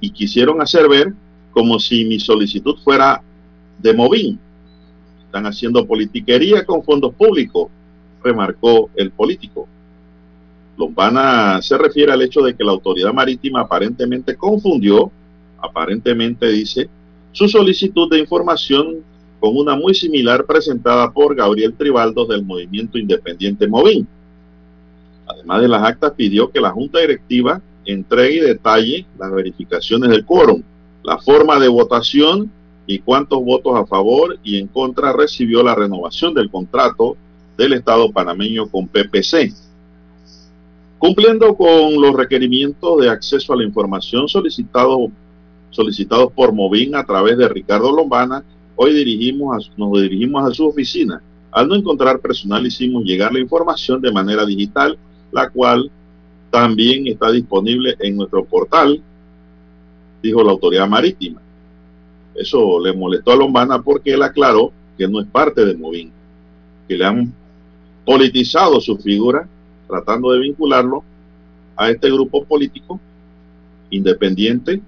y quisieron hacer ver como si mi solicitud fuera de Movín. Están haciendo politiquería con fondos públicos, remarcó el político. Lombana se refiere al hecho de que la autoridad marítima aparentemente confundió, aparentemente dice, su solicitud de información con una muy similar presentada por Gabriel Tribaldo del movimiento independiente Movín. Además de las actas, pidió que la Junta Directiva entregue y detalle las verificaciones del quórum la forma de votación y cuántos votos a favor y en contra recibió la renovación del contrato del Estado panameño con PPC. Cumpliendo con los requerimientos de acceso a la información solicitado, solicitados por Movin a través de Ricardo Lombana, hoy dirigimos nos dirigimos a su oficina. Al no encontrar personal hicimos llegar la información de manera digital, la cual también está disponible en nuestro portal dijo la autoridad marítima. Eso le molestó a Lombana porque él aclaró que no es parte de Movín, que le han politizado su figura tratando de vincularlo a este grupo político independiente,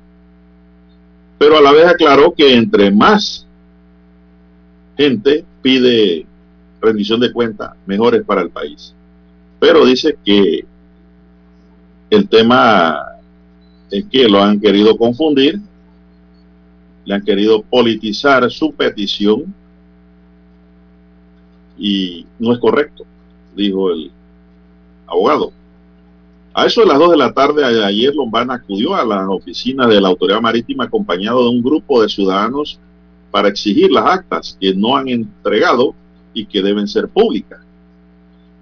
pero a la vez aclaró que entre más gente pide rendición de cuentas, mejores para el país. Pero dice que el tema es que lo han querido confundir, le han querido politizar su petición y no es correcto, dijo el abogado. A eso de las 2 de la tarde ayer Lombana acudió a la oficina de la Autoridad Marítima acompañado de un grupo de ciudadanos para exigir las actas que no han entregado y que deben ser públicas.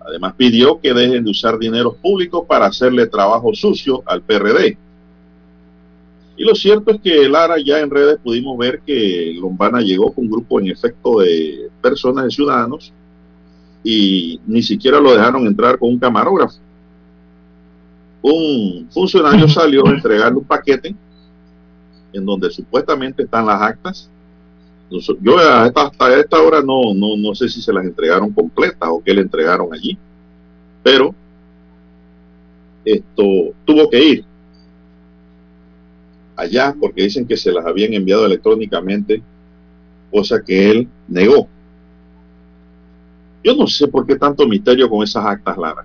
Además pidió que dejen de usar dinero público para hacerle trabajo sucio al PRD. Y lo cierto es que Lara ya en redes pudimos ver que Lombana llegó con un grupo en efecto de personas, de ciudadanos, y ni siquiera lo dejaron entrar con un camarógrafo. Un funcionario *laughs* salió a entregarle un paquete en donde supuestamente están las actas. Yo hasta, hasta esta hora no, no, no sé si se las entregaron completas o qué le entregaron allí, pero esto tuvo que ir allá porque dicen que se las habían enviado electrónicamente, cosa que él negó. Yo no sé por qué tanto misterio con esas actas, Lara.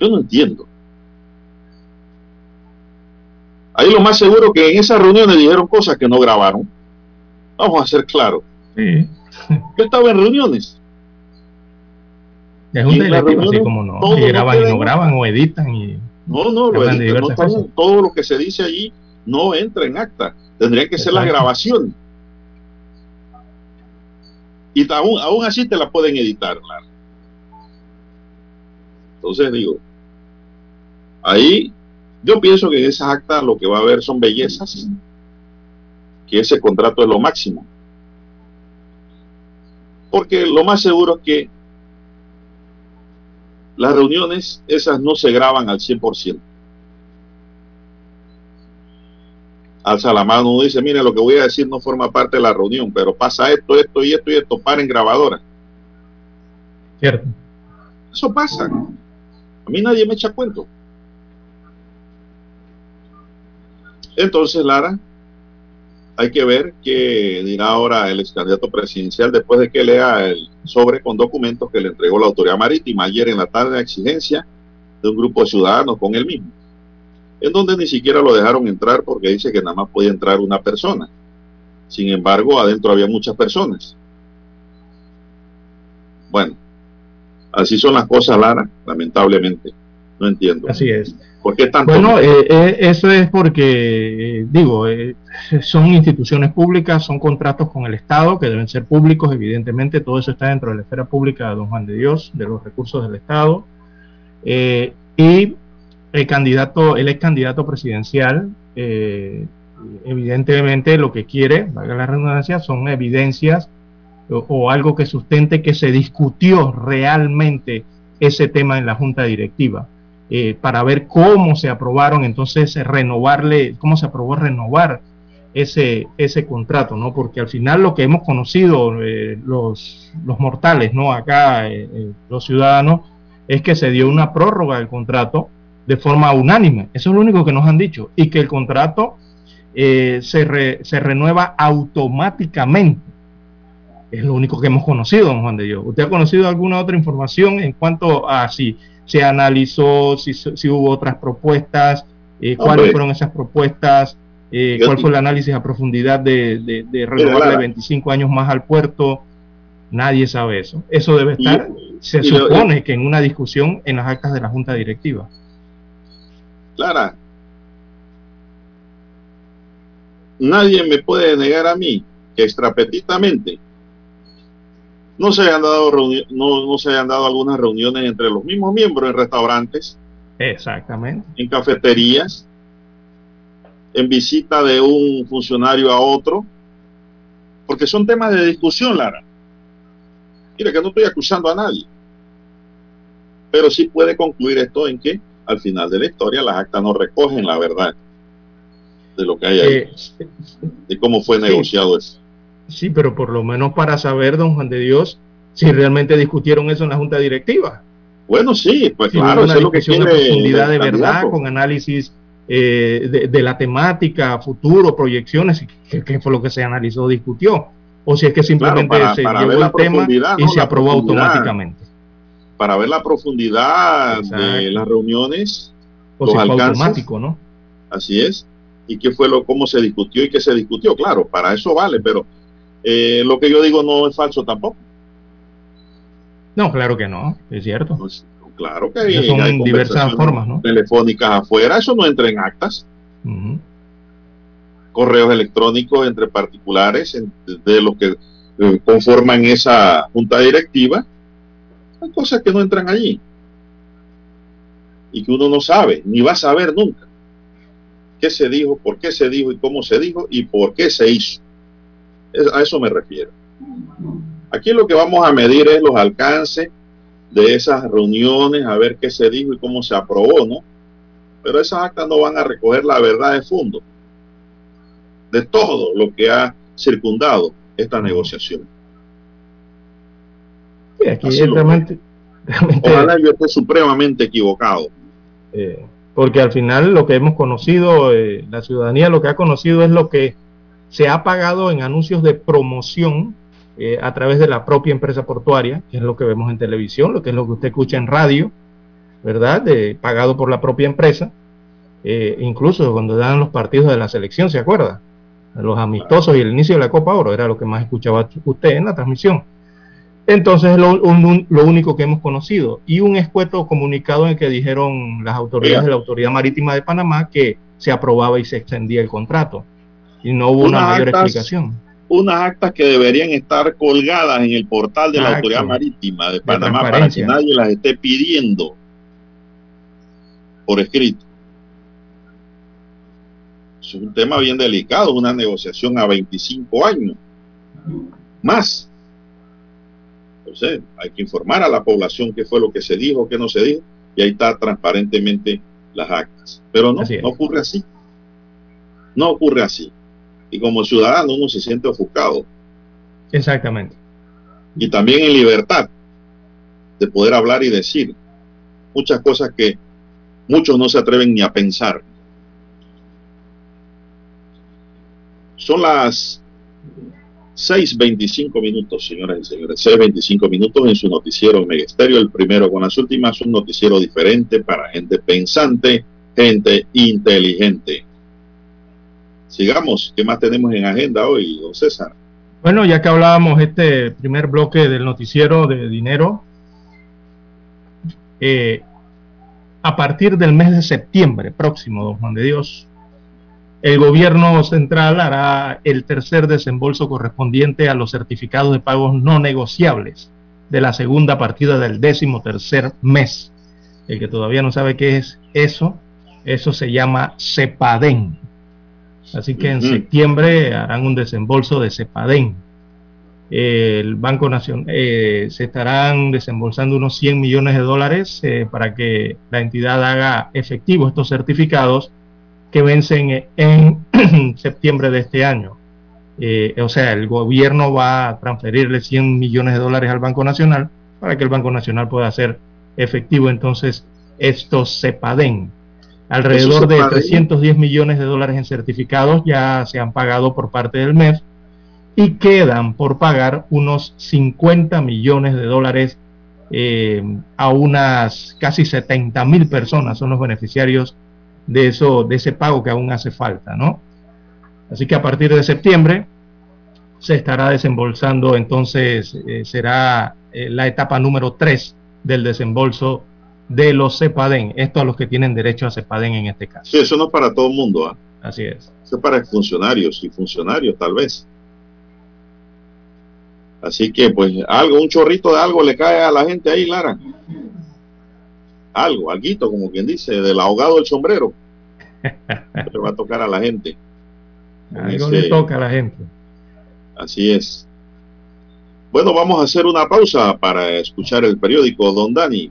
Yo no entiendo. Ahí lo más seguro que en esas reuniones dijeron cosas que no grabaron. Vamos a ser claros. Sí. Yo estaba en reuniones. Es un delito, así como no. Y graban y no graban o editan y. No, no, lo no todo lo que se dice allí no entra en acta. Tendrían que ser las grabaciones. Y aún, aún así te la pueden editar, claro. Entonces digo, ahí yo pienso que en esas actas lo que va a haber son bellezas, que ese contrato es lo máximo. Porque lo más seguro es que las reuniones esas no se graban al 100%. Alza la mano, uno dice, mire, lo que voy a decir no forma parte de la reunión, pero pasa esto, esto y esto y esto, paren grabadora. Cierto. Eso pasa. A mí nadie me echa cuento. Entonces, Lara, hay que ver qué dirá ahora el ex candidato presidencial después de que lea el sobre con documentos que le entregó la autoridad marítima ayer en la tarde a exigencia de un grupo de ciudadanos con él mismo, en donde ni siquiera lo dejaron entrar porque dice que nada más podía entrar una persona. Sin embargo, adentro había muchas personas. Bueno, Así son las cosas, Lara, lamentablemente. No entiendo. Así es. ¿Por qué tanto? Bueno, eh, eh, eso es porque, eh, digo, son instituciones públicas, son contratos con el Estado que deben ser públicos, evidentemente, todo eso está dentro de la esfera pública de Don Juan de Dios, de los recursos del Estado. y el candidato, el ex candidato presidencial, evidentemente lo que quiere, valga la redundancia, son evidencias o, algo que sustente que se discutió realmente ese tema en la junta directiva. Eh, para ver cómo se aprobaron, entonces renovarle, cómo se aprobó renovar ese, ese contrato, ¿no? Porque al final lo que hemos conocido eh, los, los, mortales, ¿no? Acá, eh, los ciudadanos, es que se dio una prórroga del contrato de forma unánime. Eso es lo único que nos han dicho. Y que el contrato se, se renueva automáticamente es lo único que hemos conocido, Juan de Dios. ¿Usted ha conocido alguna otra información en cuanto a si se analizó, si, hubo otras propuestas, eh, cuáles fueron esas propuestas, eh, cuál fue el análisis a profundidad de, de, de renovarle 25 años más al puerto? Nadie sabe eso. Eso debe estar, se supone que en una discusión en las actas de la Junta Directiva. Clara, nadie me puede negar a mí que extrapetitamente no se hayan dado no, no se hayan dado algunas reuniones entre los mismos miembros en restaurantes. Exactamente. En cafeterías, en visita de un funcionario a otro, porque son temas de discusión, Lara. Mira que no estoy acusando a nadie. Pero sí puede concluir esto en que al final de la historia las actas no recogen la verdad de lo que hay ahí, eh, de cómo fue negociado eso. Sí, pero por lo menos para saber, don Juan de Dios, si realmente discutieron eso en la Junta Directiva. Bueno, sí, pues claro, una discusión de profundidad de verdad, con análisis eh, de, la temática, futuro, proyecciones, que, fue lo que se analizó, discutió. O si es que simplemente se llevó el tema y se aprobó automáticamente. Para ver la profundidad de las reuniones, o los alcances. automático, ¿no? Así es. Y qué fue lo, cómo se discutió y qué se discutió. Claro, para eso vale, pero eh, lo que yo digo no es falso tampoco. No, claro que no, es cierto. Pues, claro que hay, son diversas formas, ¿no? Telefónicas afuera, eso no entra en actas. Correos electrónicos entre particulares, de los que eh, conforman esa junta directiva. Hay cosas que no entran allí. Y que uno no sabe, ni va a saber nunca. ¿Qué se dijo, por qué se dijo y cómo se dijo y por qué se hizo? A eso me refiero. Aquí lo que vamos a medir es los alcances de esas reuniones, a ver qué se dijo y cómo se aprobó, ¿no? Pero esas actas no van a recoger la verdad de fondo de todo lo que ha circundado esta negociación. Sí, aquí realmente, Ojalá yo esté supremamente equivocado. Eh, porque al final lo que hemos conocido, eh, la ciudadanía lo que ha conocido es lo que se ha pagado en anuncios de promoción eh, a través de la propia empresa portuaria, que es lo que vemos en televisión, lo que es lo que usted escucha en radio, ¿verdad? De, pagado por la propia empresa. eh, incluso cuando dan los partidos de la selección, ¿se acuerda? Los amistosos y el inicio de la Copa Oro, era lo que más escuchaba usted en la transmisión. Entonces es lo, lo, único que hemos conocido. Y un escueto comunicado en el que dijeron las autoridades de la Autoridad Marítima de Panamá que se aprobaba y se extendía el contrato. Y no hubo una mayor explicación. Unas actas que deberían estar colgadas en el portal de la Autoridad Marítima de Panamá para que nadie las esté pidiendo por escrito. Es un tema bien delicado, una negociación a 25 años. Más hay que informar a la población qué fue lo que se dijo, qué no se dijo, y ahí está transparentemente las actas. Pero no, no ocurre así. No ocurre así. Y como ciudadano uno se siente ofuscado. Exactamente. Y también en libertad de poder hablar y decir muchas cosas que muchos no se atreven ni a pensar. Son las 6.25 minutos, señoras y señores. 6.25 minutos en su noticiero Megesterio, el primero con las últimas, un noticiero diferente para gente pensante, gente inteligente. Sigamos, ¿qué más tenemos en agenda hoy, don César? Bueno, ya que hablábamos este primer bloque del noticiero de dinero, eh, a partir del mes de septiembre próximo, don Juan de Dios, el gobierno central hará el tercer desembolso correspondiente a los certificados de pagos no negociables de la segunda partida del décimo tercer mes. El que todavía no sabe qué es eso, eso se llama CEPADEN. Así que en septiembre harán un desembolso de CEPADEN. El Banco Nacional eh, se estarán desembolsando unos 100 millones de dólares eh, para que la entidad haga efectivo estos certificados que vencen en *clears throat* septiembre de este año. Eh, o sea, el gobierno va a transferirle 100 millones de dólares al Banco Nacional para que el Banco Nacional pueda hacer efectivo entonces estos CEPADEN. Alrededor de 310 millones de dólares en certificados ya se han pagado por parte del MEF y quedan por pagar unos 50 millones de dólares eh, a unas casi 70 mil personas, son los beneficiarios de, eso, de ese pago que aún hace falta, ¿no? Así que a partir de septiembre se estará desembolsando, entonces eh, será eh, la etapa número 3 del desembolso de los CEPADEN, esto a los que tienen derecho a CEPADEN en este caso. Sí, eso no es para todo el mundo. ¿ah? Así es. Eso es para funcionarios y funcionarios tal vez. Así que pues algo, un chorrito de algo le cae a la gente ahí, Lara algo, algo, como quien dice, del ahogado del sombrero. *laughs* Le va a tocar a la gente. Algo le toca a la gente. Así es. Bueno, vamos a hacer una pausa para escuchar el periódico Don Dani.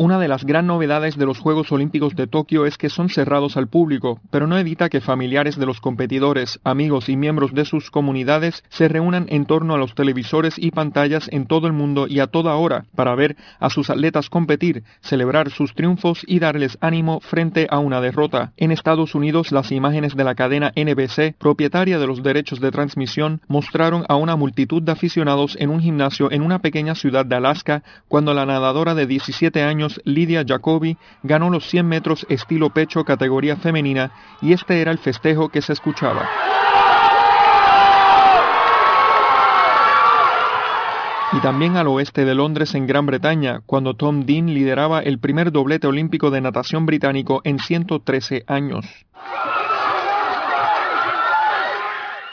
Una de las gran novedades de los Juegos Olímpicos de Tokio es que son cerrados al público, pero no evita que familiares de los competidores, amigos y miembros de sus comunidades se reúnan en torno a los televisores y pantallas en todo el mundo y a toda hora para ver a sus atletas competir, celebrar sus triunfos y darles ánimo frente a una derrota. En Estados Unidos, las imágenes de la cadena NBC, propietaria de los derechos de transmisión, mostraron a una multitud de aficionados en un gimnasio en una pequeña ciudad de Alaska cuando la nadadora de 17 años Lidia Jacobi ganó los 100 metros estilo pecho categoría femenina y este era el festejo que se escuchaba. y también al oeste de Londres en Gran Bretaña, cuando Tom Dean lideraba el primer doblete olímpico de natación británico en 113 años.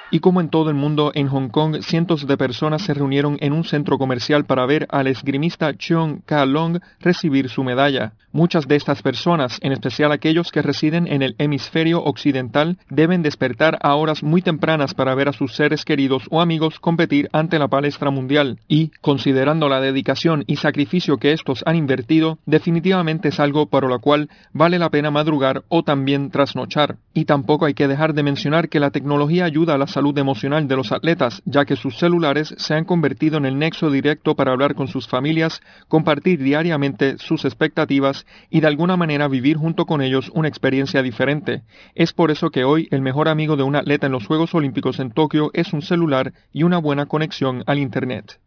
Y como en todo el mundo, en Hong Kong, cientos de personas se reunieron en un centro comercial para ver al esgrimista Cheong Ka-long recibir su medalla. Muchas de estas personas, en especial aquellos que residen en el hemisferio occidental, deben despertar a horas muy tempranas para ver a sus seres queridos o amigos competir ante la palestra mundial. Y, considerando la dedicación y sacrificio que estos han invertido, definitivamente es algo para lo cual vale la pena madrugar o también trasnochar. Y tampoco hay que dejar de mencionar que la tecnología ayuda a la salud emocional de los atletas, ya que sus celulares se han convertido en el nexo directo para hablar con sus familias, compartir diariamente sus expectativas y de alguna manera vivir junto con ellos una experiencia diferente. Es por eso que hoy el mejor amigo de un atleta en los Juegos Olímpicos en Tokio es un celular y una buena conexión al Internet.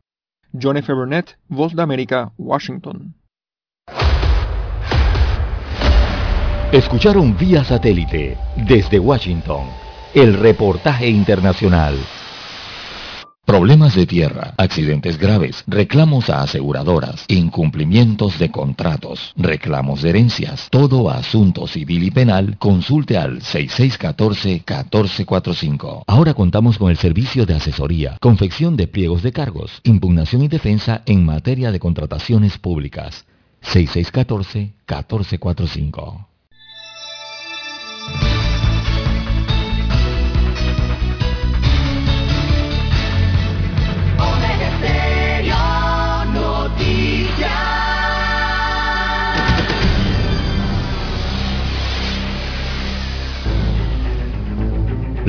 John F. Burnett, Voz de América, Washington. Escucharon vía satélite desde Washington el reportaje internacional. Problemas de tierra, accidentes graves, reclamos a aseguradoras, incumplimientos de contratos, reclamos de herencias, todo asunto civil y penal, consulte al 6614-1445. Ahora contamos con el servicio de asesoría, confección de pliegos de cargos, impugnación y defensa en materia de contrataciones públicas. 6614-1445.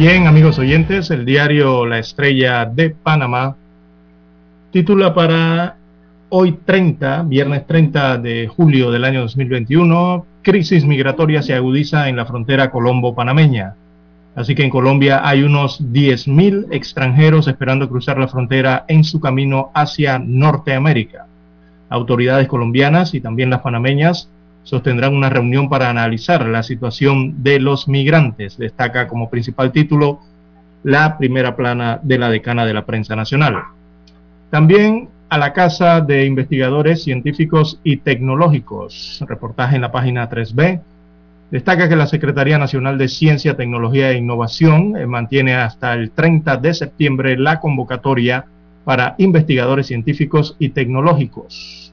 Bien, amigos oyentes, el diario La Estrella de Panamá titula para hoy 30, viernes 30 de julio del año 2021, crisis migratoria se agudiza en la frontera colombo-panameña. Así que en Colombia hay unos 10.000 extranjeros esperando cruzar la frontera en su camino hacia Norteamérica. Autoridades colombianas y también las panameñas sostendrán una reunión para analizar la situación de los migrantes. Destaca como principal título la primera plana de la decana de la prensa nacional. También a la Casa de Investigadores Científicos y Tecnológicos, reportaje en la página 3B, destaca que la Secretaría Nacional de Ciencia, Tecnología e Innovación eh, mantiene hasta el 30 de septiembre la convocatoria para investigadores científicos y tecnológicos.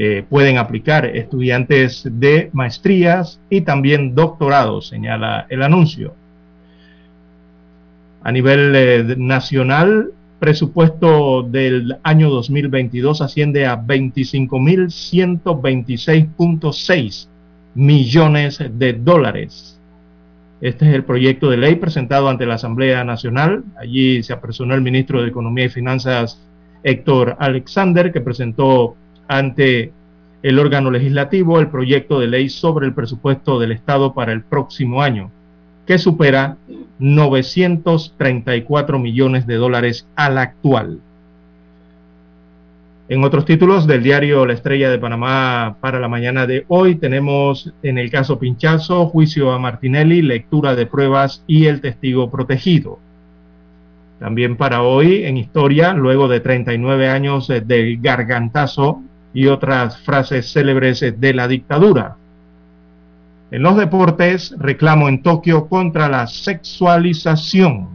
Eh, pueden aplicar estudiantes de maestrías y también doctorados, señala el anuncio. A nivel eh, nacional, presupuesto del año 2022 asciende a 25.126.6 millones de dólares. Este es el proyecto de ley presentado ante la Asamblea Nacional. Allí se apersonó el ministro de Economía y Finanzas, Héctor Alexander, que presentó ante el órgano legislativo el proyecto de ley sobre el presupuesto del Estado para el próximo año, que supera 934 millones de dólares al actual. En otros títulos del diario La Estrella de Panamá para la mañana de hoy tenemos en el caso Pinchazo, juicio a Martinelli, lectura de pruebas y el testigo protegido. También para hoy en historia, luego de 39 años del gargantazo y otras frases célebres de la dictadura. En los deportes, reclamo en Tokio contra la sexualización.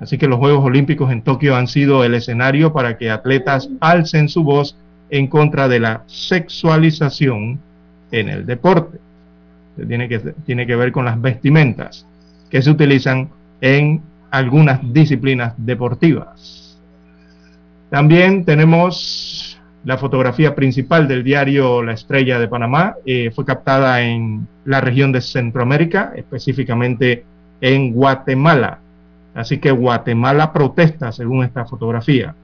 Así que los Juegos Olímpicos en Tokio han sido el escenario para que atletas alcen su voz en contra de la sexualización en el deporte. Tiene que, tiene que ver con las vestimentas que se utilizan en algunas disciplinas deportivas. También tenemos la fotografía principal del diario La Estrella de Panamá eh, fue captada en la región de Centroamérica, específicamente en Guatemala. Así que Guatemala protesta según esta fotografía.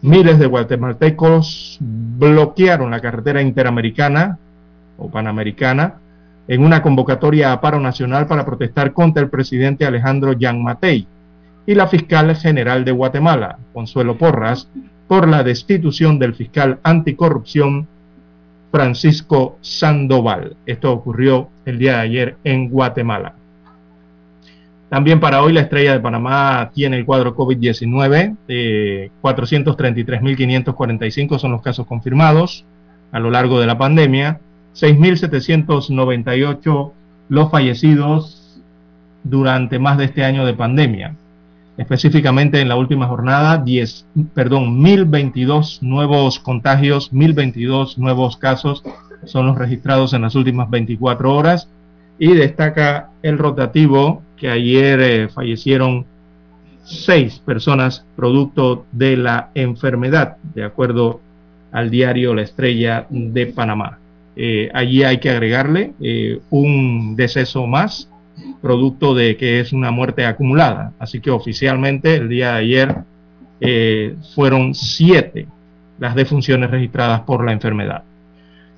Miles de guatemaltecos bloquearon la carretera interamericana o panamericana en una convocatoria a paro nacional para protestar contra el presidente Alejandro Yan Matei y la fiscal general de Guatemala, Consuelo Porras, por la destitución del fiscal anticorrupción Francisco Sandoval. Esto ocurrió el día de ayer en Guatemala. También para hoy la estrella de Panamá tiene el cuadro COVID-19. 433.545 son los casos confirmados a lo largo de la pandemia. 6.798 los fallecidos durante más de este año de pandemia. Específicamente en la última jornada, 10, perdón, 1022 nuevos contagios, 1022 nuevos casos son los registrados en las últimas 24 horas y destaca el rotativo que ayer eh, fallecieron seis personas producto de la enfermedad, de acuerdo al diario La Estrella de Panamá. Eh, allí hay que agregarle eh, un deceso más, producto de que es una muerte acumulada. Así que oficialmente el día de ayer fueron siete las defunciones registradas por la enfermedad.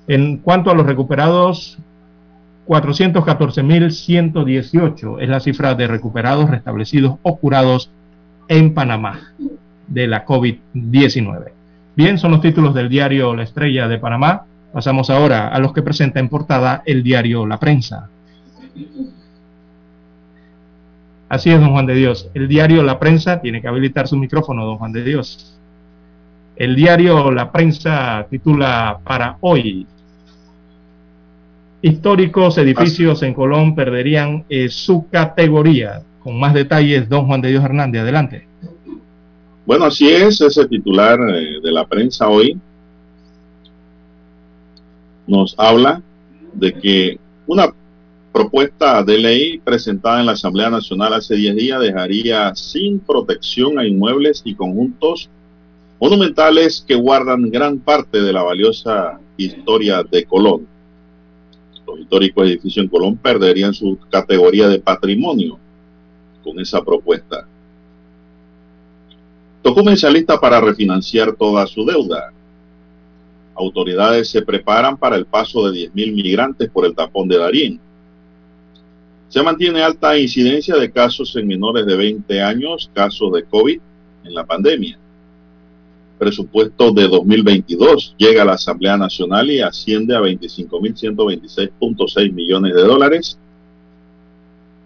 En cuanto a los recuperados, 414.118 es la cifra de recuperados, restablecidos o curados en Panamá de la COVID-19. Bien, son los títulos del diario La Estrella de Panamá. Pasamos ahora a los que presenta en portada el diario La Prensa. Así es, don Juan de Dios. El diario La Prensa tiene que habilitar su micrófono, don Juan de Dios. El diario La Prensa titula para hoy, históricos edificios en Colón perderían eh, su categoría. Con más detalles, don Juan de Dios Hernández, adelante. Bueno, así es, ese titular eh, de la prensa hoy nos habla de que una propuesta de ley presentada en la Asamblea Nacional hace 10 días dejaría sin protección a inmuebles y conjuntos monumentales que guardan gran parte de la valiosa historia de Colón los históricos edificios en Colón perderían su categoría de patrimonio con esa propuesta. Tocó mensalista para refinanciar toda su deuda. Autoridades se preparan para el paso de 10.000 migrantes por el tapón de Darién. Se mantiene alta incidencia de casos en menores de 20 años, casos de COVID en la pandemia presupuesto de 2022 llega a la Asamblea Nacional y asciende a 25.126.6 millones de dólares.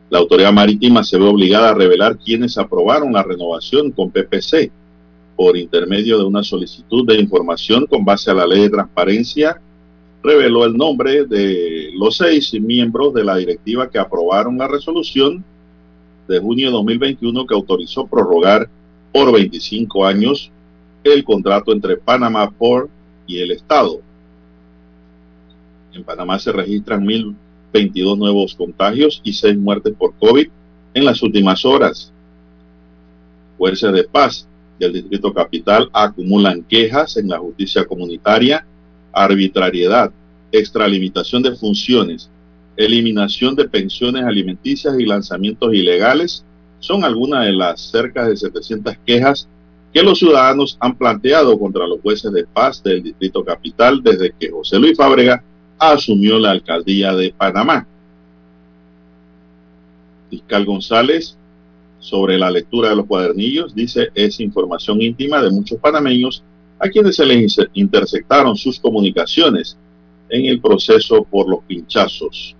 La autoridad marítima se ve obligada a revelar quienes aprobaron la renovación con PPC por intermedio de una solicitud de información con base a la ley de transparencia. Reveló el nombre de los seis miembros de la directiva que aprobaron la resolución de junio de 2021 que autorizó prorrogar por 25 años el contrato entre Panamá Port y el Estado. En Panamá se registran 1.022 nuevos contagios y 6 muertes por COVID en las últimas horas. Fuerzas de paz del Distrito Capital acumulan quejas en la justicia comunitaria, arbitrariedad, extralimitación de funciones, eliminación de pensiones alimenticias y lanzamientos ilegales son algunas de las cerca de 700 quejas que los ciudadanos han planteado contra los jueces de paz del Distrito Capital desde que José Luis Fábrega asumió la alcaldía de Panamá. Fiscal González, sobre la lectura de los cuadernillos, dice es información íntima de muchos panameños a quienes se les interceptaron sus comunicaciones en el proceso por los pinchazos.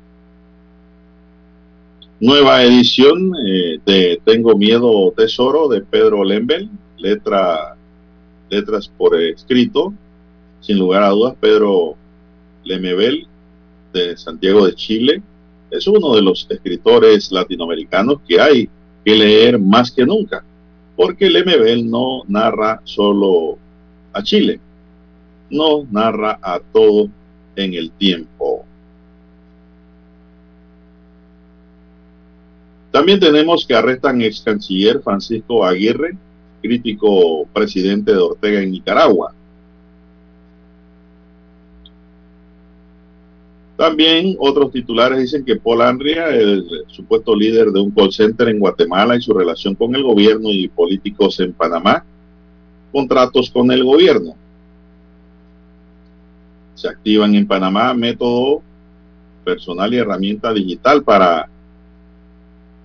Nueva edición eh, de Tengo Miedo Tesoro de Pedro Lembel, letra, letras por escrito, sin lugar a dudas, Pedro Lemebel de Santiago de Chile es uno de los escritores latinoamericanos que hay que leer más que nunca, porque Lemebel no narra solo a Chile, no narra a todo en el tiempo. También tenemos que arrestan ex canciller Francisco Aguirre, crítico presidente de Ortega en Nicaragua. También otros titulares dicen que Paul Andria, el supuesto líder de un call center en Guatemala y su relación con el gobierno y políticos en Panamá, contratos con el gobierno. Se activan en Panamá método personal y herramienta digital para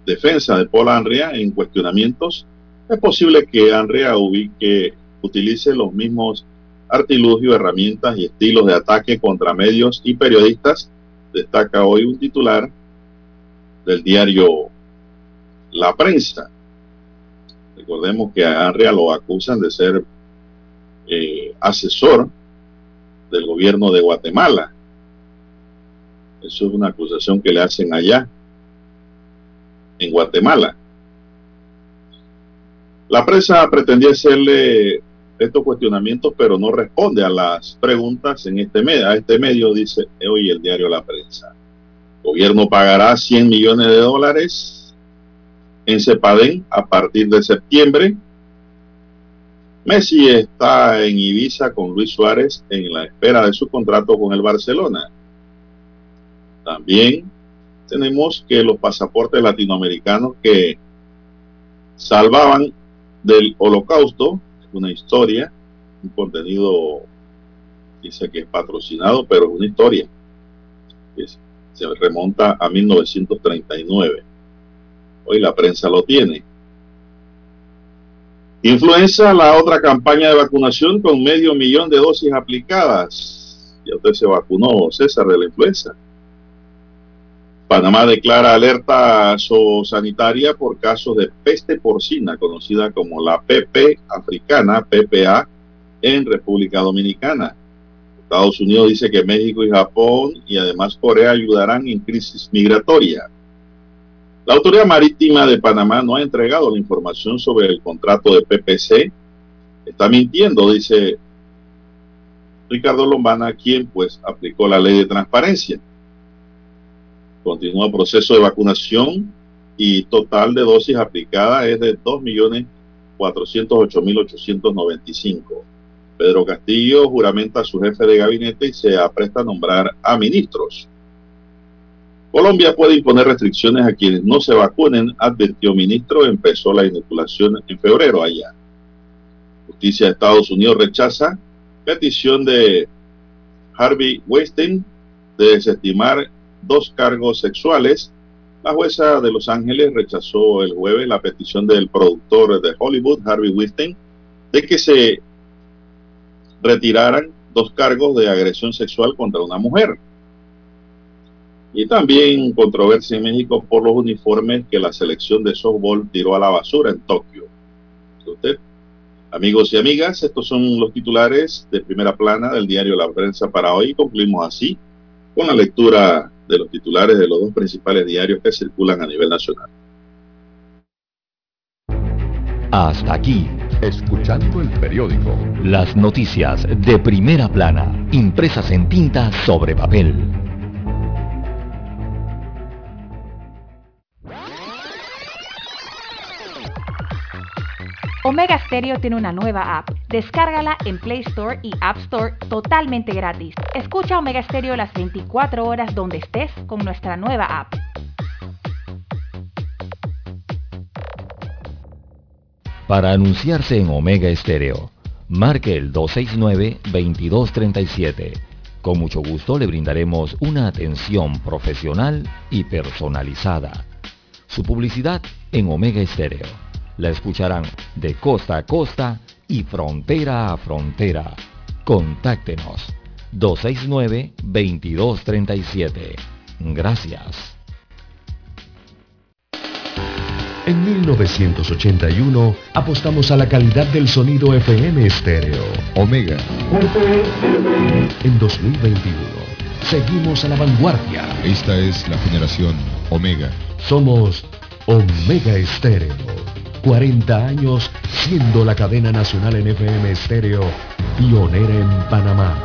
defensa de Paul Andrea en cuestionamientos, es posible que Andrea ubique, utilice los mismos artilugios, herramientas y estilos de ataque contra medios y periodistas, destaca hoy un titular del diario La Prensa. Recordemos que a Andrea lo acusan de ser eh, asesor del gobierno de Guatemala. Eso es una acusación que le hacen allá, en Guatemala. La prensa pretendía hacerle estos cuestionamientos, pero no responde a las preguntas en este medio. A este medio dice hoy el diario La Prensa. El gobierno pagará 100 millones de dólares en Cepaden a partir de septiembre. Messi está en Ibiza con Luis Suárez en la espera de su contrato con el Barcelona. También tenemos que los pasaportes latinoamericanos que salvaban del holocausto, una historia, un contenido, dice que es patrocinado, pero es una historia. se remonta a 1939. Hoy la prensa lo tiene. Influenza, la otra campaña de vacunación con medio millón de dosis aplicadas. Ya usted se vacunó, César, de la influenza. Panamá declara alerta sanitaria por casos de peste porcina, conocida como la PP africana, PPA, en República Dominicana. Estados Unidos dice que México y Japón y además Corea ayudarán en crisis migratoria. La Autoridad Marítima de Panamá no ha entregado la información sobre el contrato de PPC. Está mintiendo, dice Ricardo Lombana, quien pues aplicó la ley de transparencia. Continúa el proceso de vacunación y total de dosis aplicadas es de 2.408.895. Pedro Castillo juramenta a su jefe de gabinete y se apresta a nombrar a ministros. Colombia puede imponer restricciones a quienes no se vacunen, advirtió ministro. Empezó la inoculación en febrero allá. Justicia de Estados Unidos rechaza petición de Harvey Weinstein de desestimar dos cargos sexuales. La jueza de Los Ángeles rechazó el jueves la petición del productor de Hollywood, Harvey Weinstein, de que se retiraran dos cargos de agresión sexual contra una mujer. Y también controversia en México por los uniformes que la selección de softball tiró a la basura en Tokio. Usted, amigos y amigas, estos son los titulares de primera plana del diario La Prensa para hoy. Concluimos así con la lectura de los titulares de los dos principales diarios que circulan a nivel nacional. Hasta aquí, escuchando el periódico. Las noticias de primera plana, impresas en tinta sobre papel. Omega Stereo tiene una nueva app. Descárgala en Play Store y App Store totalmente gratis. Escucha Omega Stereo las 24 horas donde estés con nuestra nueva app. Para anunciarse en Omega Stereo, marque el 269-2237. Con mucho gusto le brindaremos una atención profesional y personalizada. Su publicidad en Omega Stereo la escucharán de costa a costa y frontera a frontera. Contáctenos 269-2237. Gracias. En 1981 apostamos a la calidad del sonido FM estéreo. Omega. En 2021 seguimos a la vanguardia. Esta es la generación Omega. Somos Omega Estéreo 40 años siendo la cadena nacional en FM estéreo pionera en Panamá.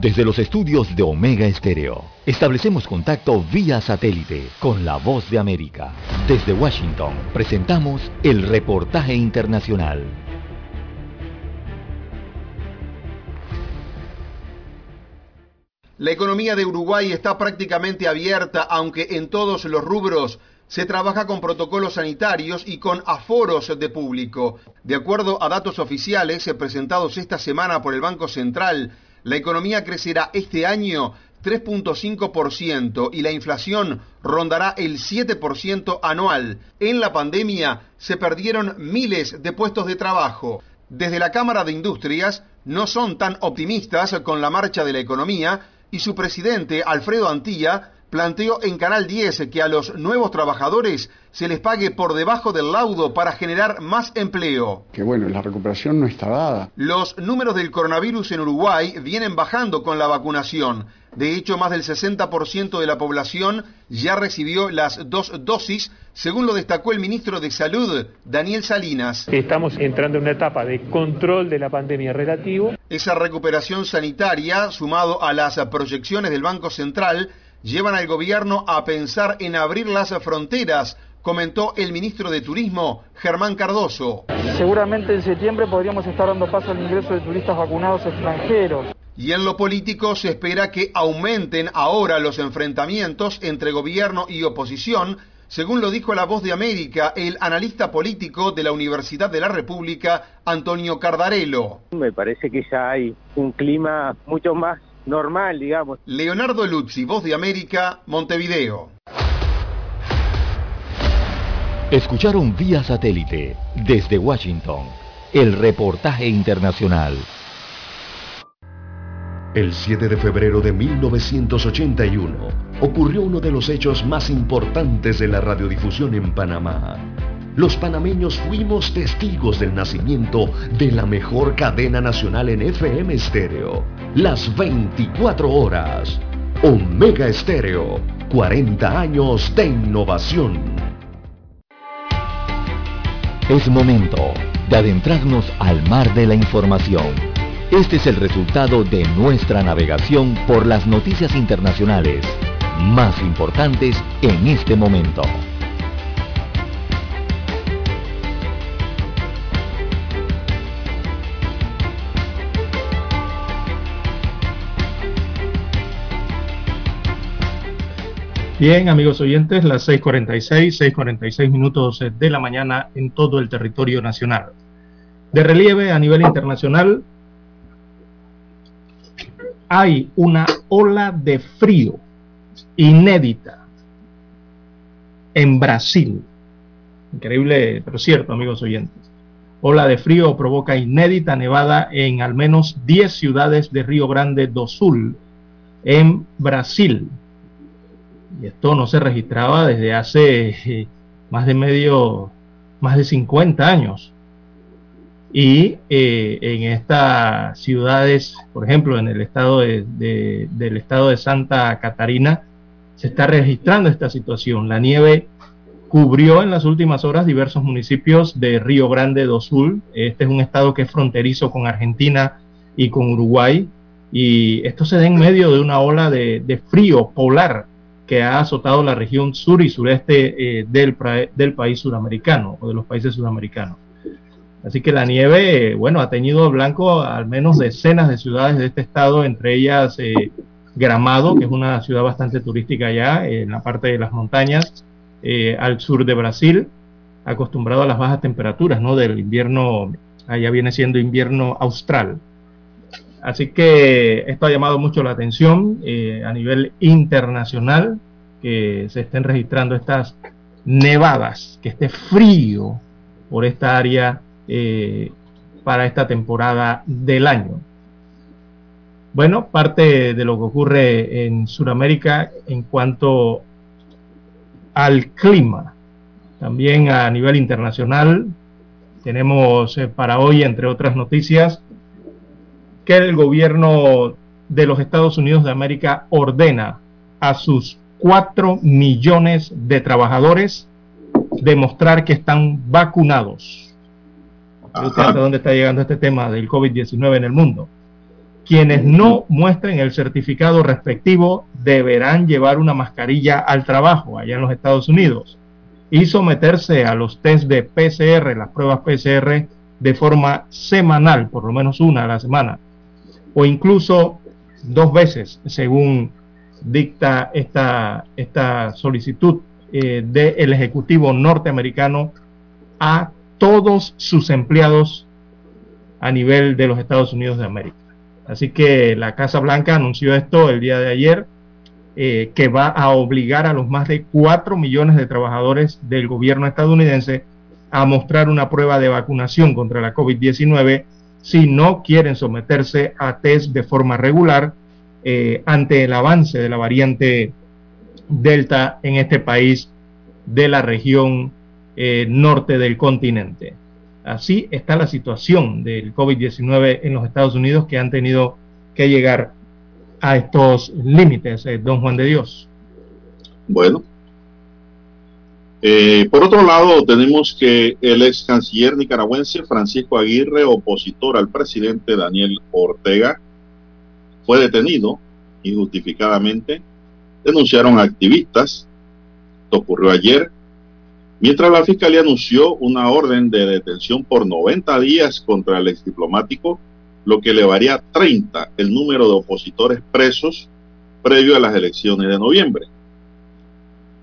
Desde los estudios de Omega Estéreo, establecemos contacto vía satélite con la voz de América. Desde Washington, presentamos el reportaje internacional. La economía de Uruguay está prácticamente abierta, aunque en todos los rubros se trabaja con protocolos sanitarios y con aforos de público. De acuerdo a datos oficiales presentados esta semana por el Banco Central, La economía crecerá este año 3.5% y la inflación rondará el 7% anual. En la pandemia se perdieron miles de puestos de trabajo. Desde la Cámara de Industrias no son tan optimistas con la marcha de la economía y su presidente, Alfredo Antilla, planteó en Canal 10 que a los nuevos trabajadores se les pague por debajo del laudo para generar más empleo. Que bueno, la recuperación no está dada. Los números del coronavirus en Uruguay vienen bajando con la vacunación. De hecho, más del 60% de la población ya recibió las dos dosis, según lo destacó el ministro de Salud, Daniel Salinas. Estamos entrando en una etapa de control de la pandemia relativo. Esa recuperación sanitaria, sumado a las proyecciones del Banco Central, llevan al gobierno a pensar en abrir las fronteras, comentó el ministro de Turismo, Germán Cardoso. Seguramente en septiembre podríamos estar dando paso al ingreso de turistas vacunados extranjeros. Y en lo político se espera que aumenten ahora los enfrentamientos entre gobierno y oposición, según lo dijo la voz de América el analista político de la Universidad de la República, Antonio Cardarello. Me parece que ya hay un clima mucho más normal, digamos. Leonardo Luzzi, Voz de América, Montevideo. Escucharon vía satélite desde Washington el reportaje internacional. El 7 de febrero de 1981 ocurrió uno de los hechos más importantes de la radiodifusión en Panamá. Los panameños fuimos testigos del nacimiento de la mejor cadena nacional en FM estéreo, las 24 horas. Omega Estéreo, 40 años de innovación. Es momento de adentrarnos al mar de la información. Este es el resultado de nuestra navegación por las noticias internacionales más importantes en este momento. Bien, amigos oyentes, las 6.46, 6.46 minutos de la mañana en todo el territorio nacional. De relieve a nivel internacional, hay una ola de frío inédita en Brasil. Increíble, pero cierto, amigos oyentes. Ola de frío provoca inédita nevada en al menos 10 ciudades de Río Grande do Sul, en Brasil y esto no se registraba desde hace *laughs* más de medio, más de 50 años. Y eh, en estas ciudades, por ejemplo, en el estado de, del estado de Santa Catarina, se está registrando esta situación. La nieve cubrió en las últimas horas diversos municipios de Río Grande do Sul. Este es un estado que es fronterizo con Argentina y con Uruguay. Y esto se da en medio de una ola de frío polar que ha azotado la región sur y sureste eh, del, país suramericano o de los países suramericanos. Así que la nieve, bueno, ha teñido blanco al menos decenas de ciudades de este estado, entre ellas eh, Gramado, que es una ciudad bastante turística allá, en la parte de las montañas, eh, al sur de Brasil, acostumbrado a las bajas temperaturas, ¿no? Del invierno, allá viene siendo invierno austral. Así que esto ha llamado mucho la atención eh, a nivel internacional, que se estén registrando estas nevadas, que esté frío por esta área eh, para esta temporada del año. Bueno, parte de lo que ocurre en Sudamérica en cuanto al clima. También a nivel internacional tenemos eh, para hoy, entre otras noticias, que el gobierno de los Estados Unidos de América ordena a sus 4 millones de trabajadores demostrar que están vacunados. ¿Hasta dónde está llegando este tema del COVID-19 en el mundo? Quienes no muestren el certificado respectivo deberán llevar una mascarilla al trabajo allá en los Estados Unidos y someterse a los test de PCR, las pruebas PCR, de forma semanal, por lo menos una a la semana o incluso dos veces, según dicta esta, esta solicitud eh, del Ejecutivo norteamericano a todos sus empleados a nivel de los Estados Unidos de América. Así que la Casa Blanca anunció esto el día de ayer, eh, que va a obligar a los más de 4 millones de trabajadores del gobierno estadounidense a mostrar una prueba de vacunación contra la COVID-19 si no quieren someterse a test de forma regular eh, ante el avance de la variante Delta en este país de la región eh, norte del continente. Así está la situación del COVID-19 en los Estados Unidos que han tenido que llegar a estos límites, eh, don Juan de Dios. Bueno. Eh, por otro lado, tenemos que el ex canciller nicaragüense Francisco Aguirre, opositor al presidente Daniel Ortega, fue detenido injustificadamente. Denunciaron activistas. Esto ocurrió ayer Mientras la Fiscalía anunció una orden de detención por 90 días contra el ex diplomático, lo que elevaría a 30 el número de opositores presos previo a las elecciones de noviembre.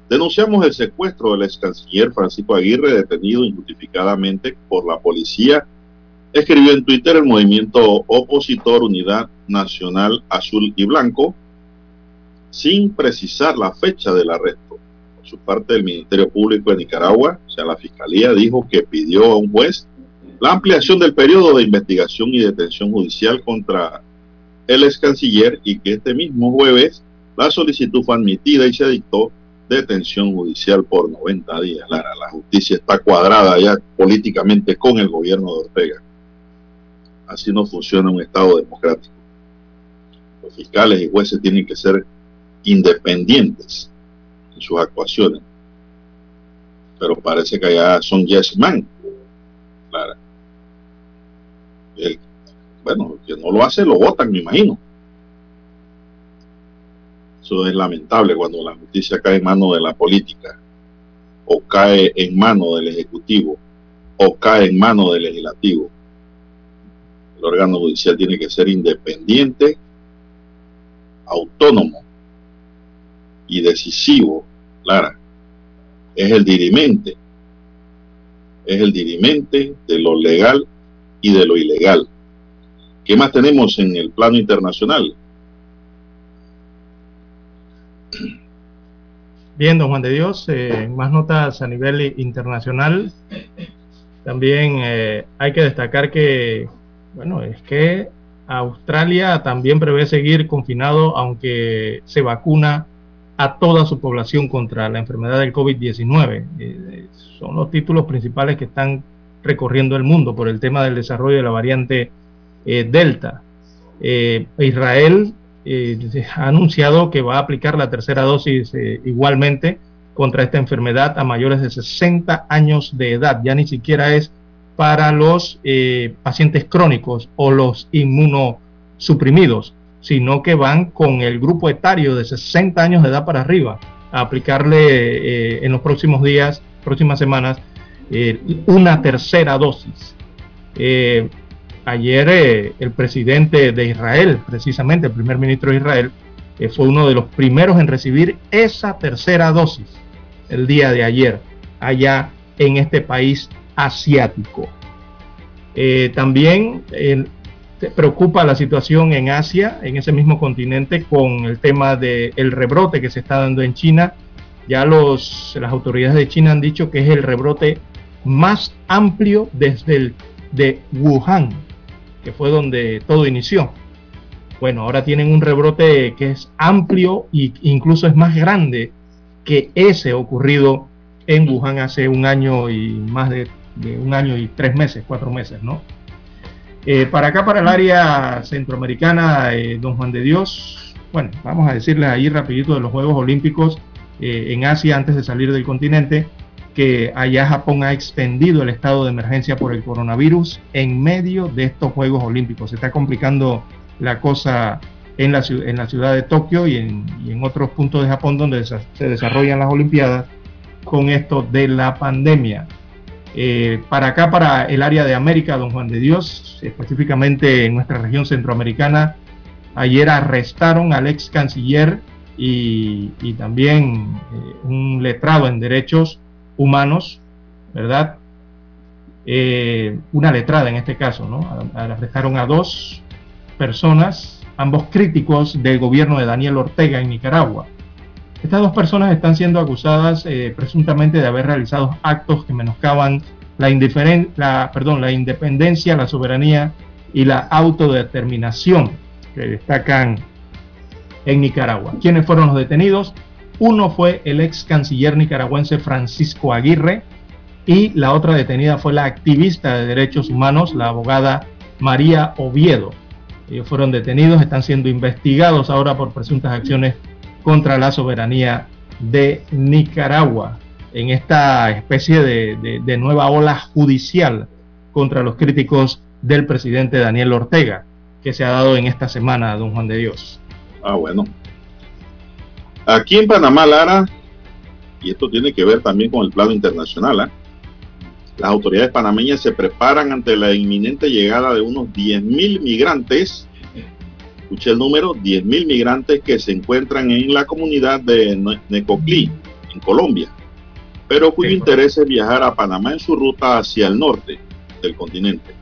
Denunciamos el secuestro del ex canciller Francisco Aguirre, detenido injustificadamente por la policía, escribió en Twitter el movimiento opositor Unidad Nacional Azul y Blanco, sin precisar la fecha del arresto. Su parte del Ministerio Público de Nicaragua, o sea, la Fiscalía dijo que pidió a un juez la ampliación del periodo de investigación y detención judicial contra el ex canciller y que este mismo jueves la solicitud fue admitida y se dictó detención judicial por 90 días. la justicia está cuadrada ya políticamente con el gobierno de Ortega. Así no funciona un Estado democrático. Los fiscales y jueces tienen que ser independientes en sus actuaciones. Pero parece que allá son yes man. Claro. El, bueno, que no lo hace lo votan, me imagino. Eso es lamentable cuando la justicia cae en manos de la política, o cae en manos del Ejecutivo, o cae en manos del Legislativo. El órgano judicial tiene que ser independiente, autónomo y decisivo, Clara, es el dirimente, es el dirimente de lo legal y de lo ilegal. ¿Qué más tenemos en el plano internacional? Bien, don Juan de Dios, eh, más notas a nivel internacional. También eh, hay que destacar que, bueno, es que Australia también prevé seguir confinado aunque se vacuna a toda su población contra la enfermedad del COVID-19. Eh, son los títulos principales que están recorriendo el mundo por el tema del desarrollo de la variante eh, Delta. Israel ha anunciado que va a aplicar la tercera dosis igualmente contra esta enfermedad a mayores de 60 años de edad. Ya ni siquiera es para los pacientes crónicos o los inmunosuprimidos sino que van con el grupo etario de 60 años de edad para arriba a aplicarle eh, en los próximos días, próximas semanas, eh, una tercera dosis. Eh, ayer el presidente de Israel, precisamente el primer ministro de Israel, fue uno de los primeros en recibir esa tercera dosis el día de ayer, allá en este país asiático. también preocupa la situación en Asia, en ese mismo continente, con el tema del rebrote que se está dando en China. Ya las autoridades de China han dicho que es el rebrote más amplio desde el de Wuhan, que fue donde todo inició. Bueno, ahora tienen un rebrote que es amplio e incluso es más grande que ese ocurrido en Wuhan hace un año y más de, un año y tres meses, cuatro meses, ¿no? Eh, para acá, para el área centroamericana, eh, don Juan de Dios, bueno, vamos a decirles ahí rapidito de los Juegos Olímpicos eh, en Asia antes de salir del continente, que allá Japón ha extendido el estado de emergencia por el coronavirus en medio de estos Juegos Olímpicos. Se está complicando la cosa en la, ciudad de Tokio y en, y en otros puntos de Japón donde se desarrollan las Olimpiadas con esto de la pandemia. Eh, para acá, para el área de América, don Juan de Dios, específicamente en nuestra región centroamericana, ayer arrestaron al ex canciller y, también eh, un letrado en derechos humanos, ¿verdad? Eh, una letrada en este caso, ¿no? Arrestaron a dos personas, ambos críticos del gobierno de Daniel Ortega en Nicaragua. Estas dos personas están siendo acusadas eh, presuntamente de haber realizado actos que menoscaban la, la, perdón, la independencia, la soberanía y la autodeterminación que destacan en Nicaragua. ¿Quiénes fueron los detenidos? Uno fue el ex canciller nicaragüense Francisco Aguirre y la otra detenida fue la activista de derechos humanos, la abogada María Oviedo. Ellos fueron detenidos, están siendo investigados ahora por presuntas acciones contra la soberanía de Nicaragua en esta especie de, nueva ola judicial contra los críticos del presidente Daniel Ortega que se ha dado en esta semana, don Juan de Dios. Ah, bueno. Aquí en Panamá, Lara, y esto tiene que ver también con el plano internacional, ¿ah? las autoridades panameñas se preparan ante la inminente llegada de unos 10.000 migrantes, escuché el número, 10.000 migrantes que se encuentran en la comunidad de Necoclí, en Colombia, pero cuyo interés es viajar a Panamá en su ruta hacia el norte del continente.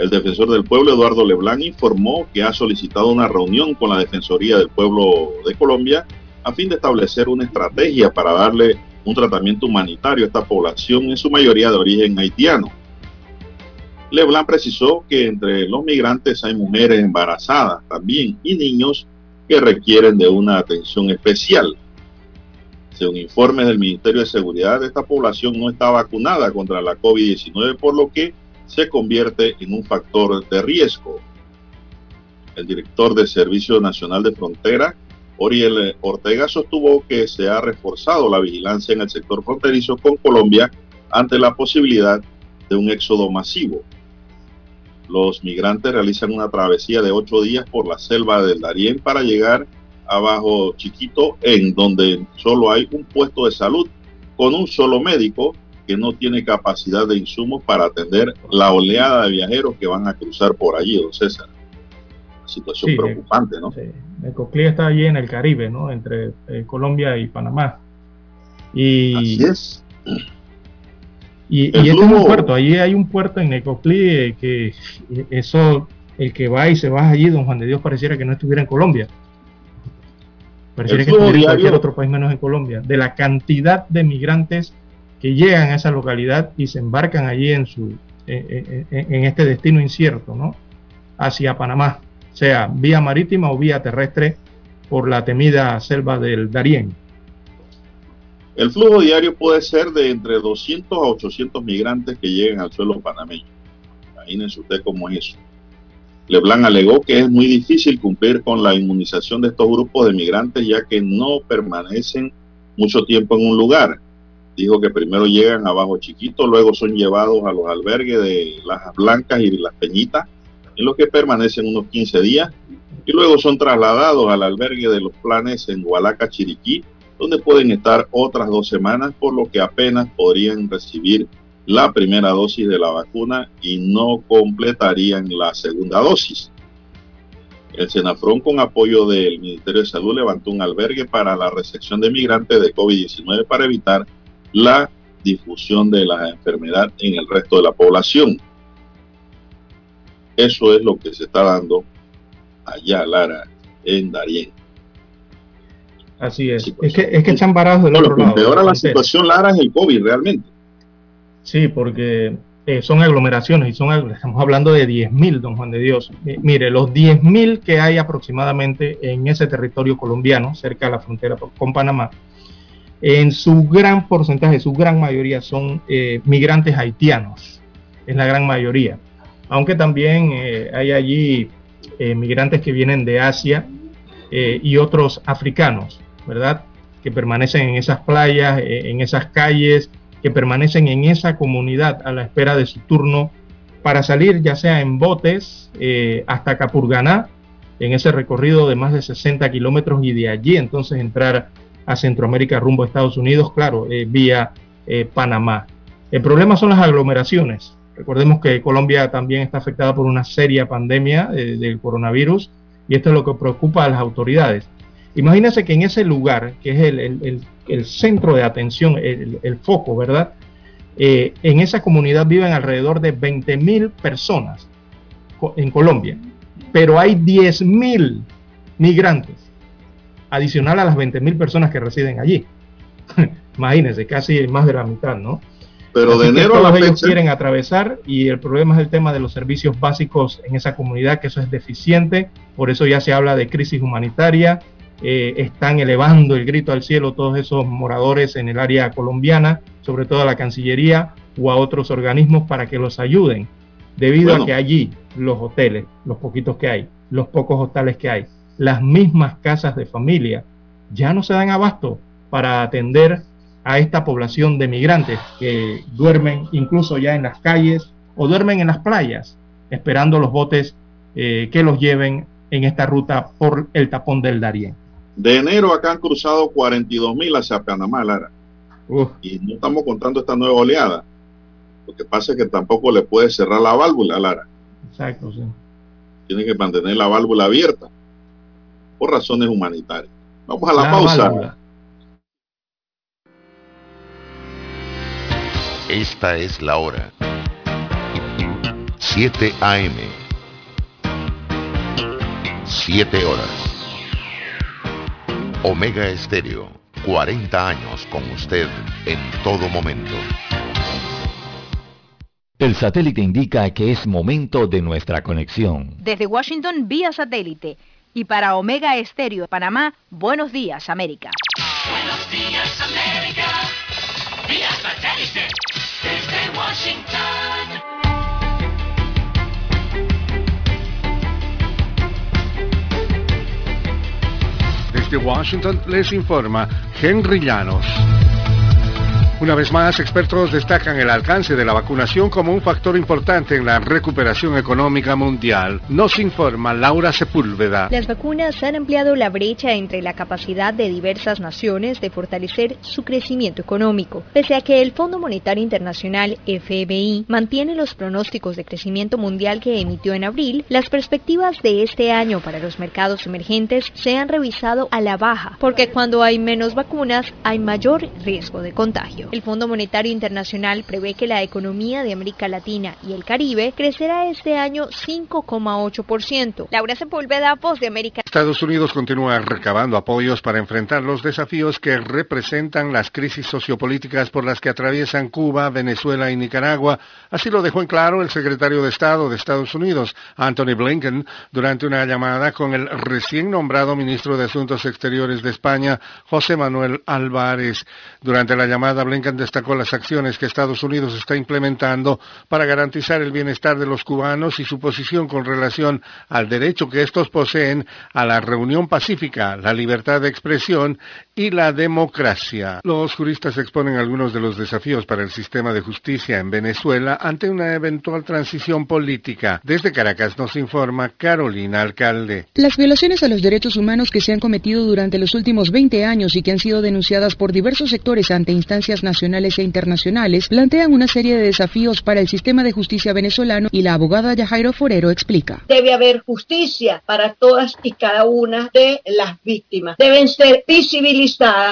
El defensor del pueblo, Eduardo Leblanc, informó que ha solicitado una reunión con la Defensoría del Pueblo de Colombia a fin de establecer una estrategia para darle un tratamiento humanitario a esta población, en su mayoría de origen haitiano. Leblanc precisó que entre los migrantes hay mujeres embarazadas también y niños que requieren de una atención especial. Según informes del Ministerio de Seguridad, esta población no está vacunada contra la COVID-19, por lo que se convierte en un factor de riesgo. El director del Servicio Nacional de Frontera, Oriel Ortega, sostuvo que se ha reforzado la vigilancia en el sector fronterizo con Colombia ante la posibilidad de un éxodo masivo. Los migrantes realizan una travesía de ocho días por la selva del Darién para llegar a Bajo Chiquito, en donde solo hay un puesto de salud con un solo médico que no tiene capacidad de insumos para atender la oleada de viajeros que van a cruzar por allí, don César. situación preocupante, ¿no? Sí. Necoclí está allí en el Caribe, ¿no? Entre eh, Colombia y Panamá. Y, Así es. Y, y este es un puerto, allí hay un puerto en Necoclí eh, que eso, el que va y se va allí, don Juan de Dios, pareciera que no estuviera en Colombia. Pareciera que estuviera en cualquier otro país menos en Colombia. De la cantidad de migrantes que llegan a esa localidad y se embarcan allí en, su, en, este destino incierto, ¿no? Hacia Panamá, sea vía marítima o vía terrestre por la temida selva del Darién. El flujo diario puede ser de entre 200 a 800 migrantes que lleguen al suelo panameño. Imagínense usted cómo es eso. Leblanc alegó que es muy difícil cumplir con la inmunización de estos grupos de migrantes ya que no permanecen mucho tiempo en un lugar dijo que primero llegan a Bajo Chiquito, luego son llevados a los albergues de Las Blancas y Las Peñitas, en los que permanecen unos 15 días, y luego son trasladados al albergue de los planes en Hualaca, Chiriquí, donde pueden estar otras dos semanas, por lo que apenas podrían recibir la primera dosis de la vacuna y no completarían la segunda dosis. El Senafrón, con apoyo del Ministerio de Salud, levantó un albergue para la recepción de migrantes de COVID-19 para evitar la difusión de la enfermedad en el resto de la población. Eso es lo que se está dando allá, Lara, en Darien. Así es. Es que, es que están varados del otro lado. Ahora la situación, Lara, es el COVID realmente. Sí, porque eh, son aglomeraciones y son estamos hablando de 10.000, don Juan de Dios. Eh, mire, los 10.000 que hay aproximadamente en ese territorio colombiano, cerca de la frontera con Panamá, en su gran porcentaje, su gran mayoría son eh, migrantes haitianos, es la gran mayoría. Aunque también eh, hay allí eh, migrantes que vienen de Asia y otros africanos, ¿verdad? Que permanecen en esas playas, en esas calles, que permanecen en esa comunidad a la espera de su turno para salir ya sea en botes hasta Capurganá, en ese recorrido de más de 60 kilómetros y de allí entonces entrar a Centroamérica rumbo a Estados Unidos, claro, eh, vía eh, Panamá. El problema son las aglomeraciones. Recordemos que Colombia también está afectada por una seria pandemia eh, del coronavirus y esto es lo que preocupa a las autoridades. Imagínense que en ese lugar, que es el, centro de atención, el, foco, ¿verdad? en esa comunidad viven alrededor de 20 mil personas en Colombia. pero hay 10.000 migrantes, adicional a las 20.000 personas que residen allí. *laughs* Imagínense, casi más de la mitad, ¿no? Pero de enero a la fecha... ellos quieren atravesar y el problema es el tema de los servicios básicos en esa comunidad, que eso es deficiente, por eso ya se habla de crisis humanitaria, eh, están elevando el grito al cielo todos esos moradores en el área colombiana, sobre todo a la Cancillería o a otros organismos para que los ayuden, debido a que allí los hoteles, los poquitos que hay, los pocos hostales que hay, las mismas casas de familia, ya no se dan abasto para atender a esta población de migrantes que duermen incluso ya en las calles o duermen en las playas, esperando los botes eh, que los lleven en esta ruta por el tapón del Darién. De enero acá han cruzado 42 mil hacia Panamá, Lara. Y no estamos contando esta nueva oleada. Lo que pasa es que tampoco le puede cerrar la válvula, Lara. Exacto, sí. Tiene que mantener la válvula abierta por razones humanitarias. Vamos a la, pausa. Esta es la hora. 7 AM. 7 horas. Omega Estéreo, 40 años con usted en todo momento. El satélite indica que es momento de nuestra conexión. Desde Washington vía satélite y para Omega Estéreo Panamá, buenos días América. Buenos días América, vía satélite desde Washington. de Washington les informa Henry Llanos. Una vez más, expertos destacan el alcance de la vacunación como un factor importante en la recuperación económica mundial. Nos informa Laura Sepúlveda. Las vacunas han ampliado la brecha entre la capacidad de diversas naciones de fortalecer su crecimiento económico. Pese a que el Fondo Monetario Internacional, FMI, mantiene los pronósticos de crecimiento mundial que emitió en abril, las perspectivas de este año para los mercados emergentes se han revisado a la baja, porque cuando hay menos vacunas hay mayor riesgo de contagio. El Fondo Monetario Internacional prevé que la economía de América Latina y el Caribe crecerá este año 5,8%. Laura Sepúlveda, Voz de América. Estados Unidos continúa recabando apoyos para enfrentar los desafíos que representan las crisis sociopolíticas por las que atraviesan Cuba, Venezuela y Nicaragua. Así lo dejó en claro el secretario de Estado de Estados Unidos, Anthony Blinken, durante una llamada con el recién nombrado ministro de Asuntos Exteriores de España, José Manuel Álvarez. Durante la llamada, Blinken destacó las acciones que Estados Unidos está implementando para garantizar el bienestar de los cubanos y su posición con relación al derecho que estos poseen a la reunión pacífica, la libertad de expresión y la democracia. Los juristas exponen algunos de los desafíos para el sistema de justicia en Venezuela ante una eventual transición política. Desde Caracas nos informa Carolina Alcalde. Las violaciones a los derechos humanos que se han cometido durante los últimos 20 años y que han sido denunciadas por diversos sectores ante instancias nacionales e internacionales plantean una serie de desafíos para el sistema de justicia venezolano y la abogada Yajairo Forero explica. Debe haber justicia para todas y cada una de las víctimas. Deben ser visibilizadas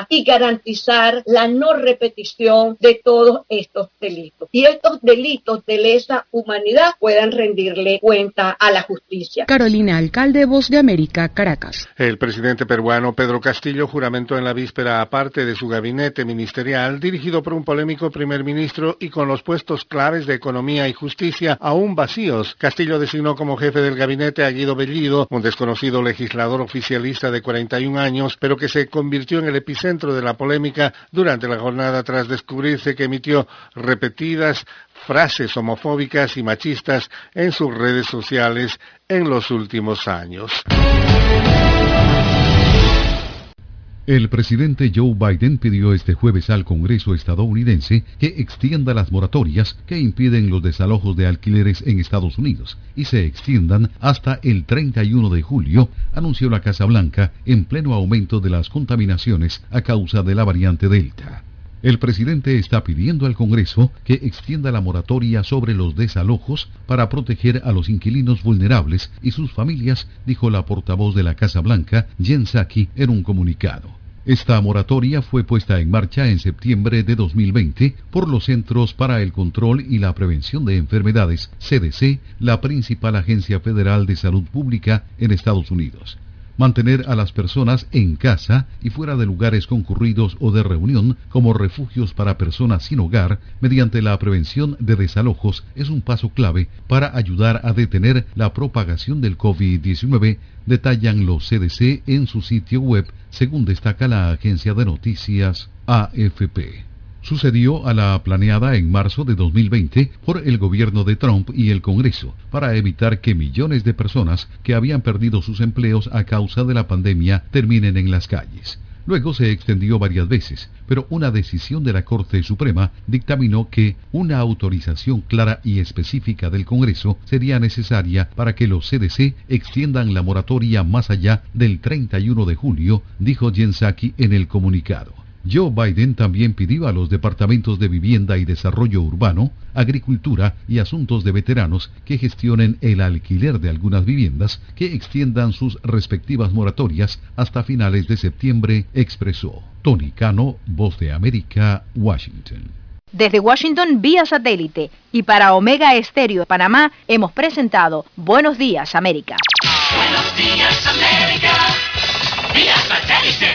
y garantizar la no repetición de todos estos delitos. Y estos delitos de lesa humanidad puedan rendirle cuenta a la justicia. Carolina Alcalde, Voz de América, Caracas. El presidente peruano Pedro Castillo juramentó en la víspera aparte de su gabinete ministerial dirigido por un polémico primer ministro y con los puestos claves de economía y justicia aún vacíos. Castillo designó como jefe del gabinete a Guido Bellido, un desconocido legislador oficialista de 41 años, pero que se convirtió en el epicentro de la polémica durante la jornada tras descubrirse que emitió repetidas frases homofóbicas y machistas en sus redes sociales en los últimos años. El presidente Joe Biden pidió este jueves al Congreso estadounidense que extienda las moratorias que impiden los desalojos de alquileres en Estados Unidos y se extiendan hasta el 31 de julio, anunció la Casa Blanca en pleno aumento de las contaminaciones a causa de la variante Delta. El presidente está pidiendo al Congreso que extienda la moratoria sobre los desalojos para proteger a los inquilinos vulnerables y sus familias, dijo la portavoz de la Casa Blanca, Jen Psaki, en un comunicado. Esta moratoria fue puesta en marcha en septiembre de 2020 por los Centros para el Control y la Prevención de Enfermedades, CDC, la principal agencia federal de salud pública en Estados Unidos. Mantener a las personas en casa y fuera de lugares concurridos o de reunión como refugios para personas sin hogar mediante la prevención de desalojos es un paso clave para ayudar a detener la propagación del COVID-19, detallan los CDC en su sitio web, según destaca la agencia de noticias AFP sucedió a la planeada en marzo de 2020 por el gobierno de Trump y el Congreso para evitar que millones de personas que habían perdido sus empleos a causa de la pandemia terminen en las calles. Luego se extendió varias veces, pero una decisión de la Corte Suprema dictaminó que una autorización clara y específica del Congreso sería necesaria para que los CDC extiendan la moratoria más allá del 31 de julio, dijo Jensaki en el comunicado. Joe Biden también pidió a los departamentos de Vivienda y Desarrollo Urbano, Agricultura y Asuntos de Veteranos que gestionen el alquiler de algunas viviendas que extiendan sus respectivas moratorias hasta finales de septiembre, expresó. Tony Cano, Voz de América, Washington. Desde Washington vía satélite y para Omega Estéreo de Panamá hemos presentado Buenos Días América. Buenos días, América. Vía satélite.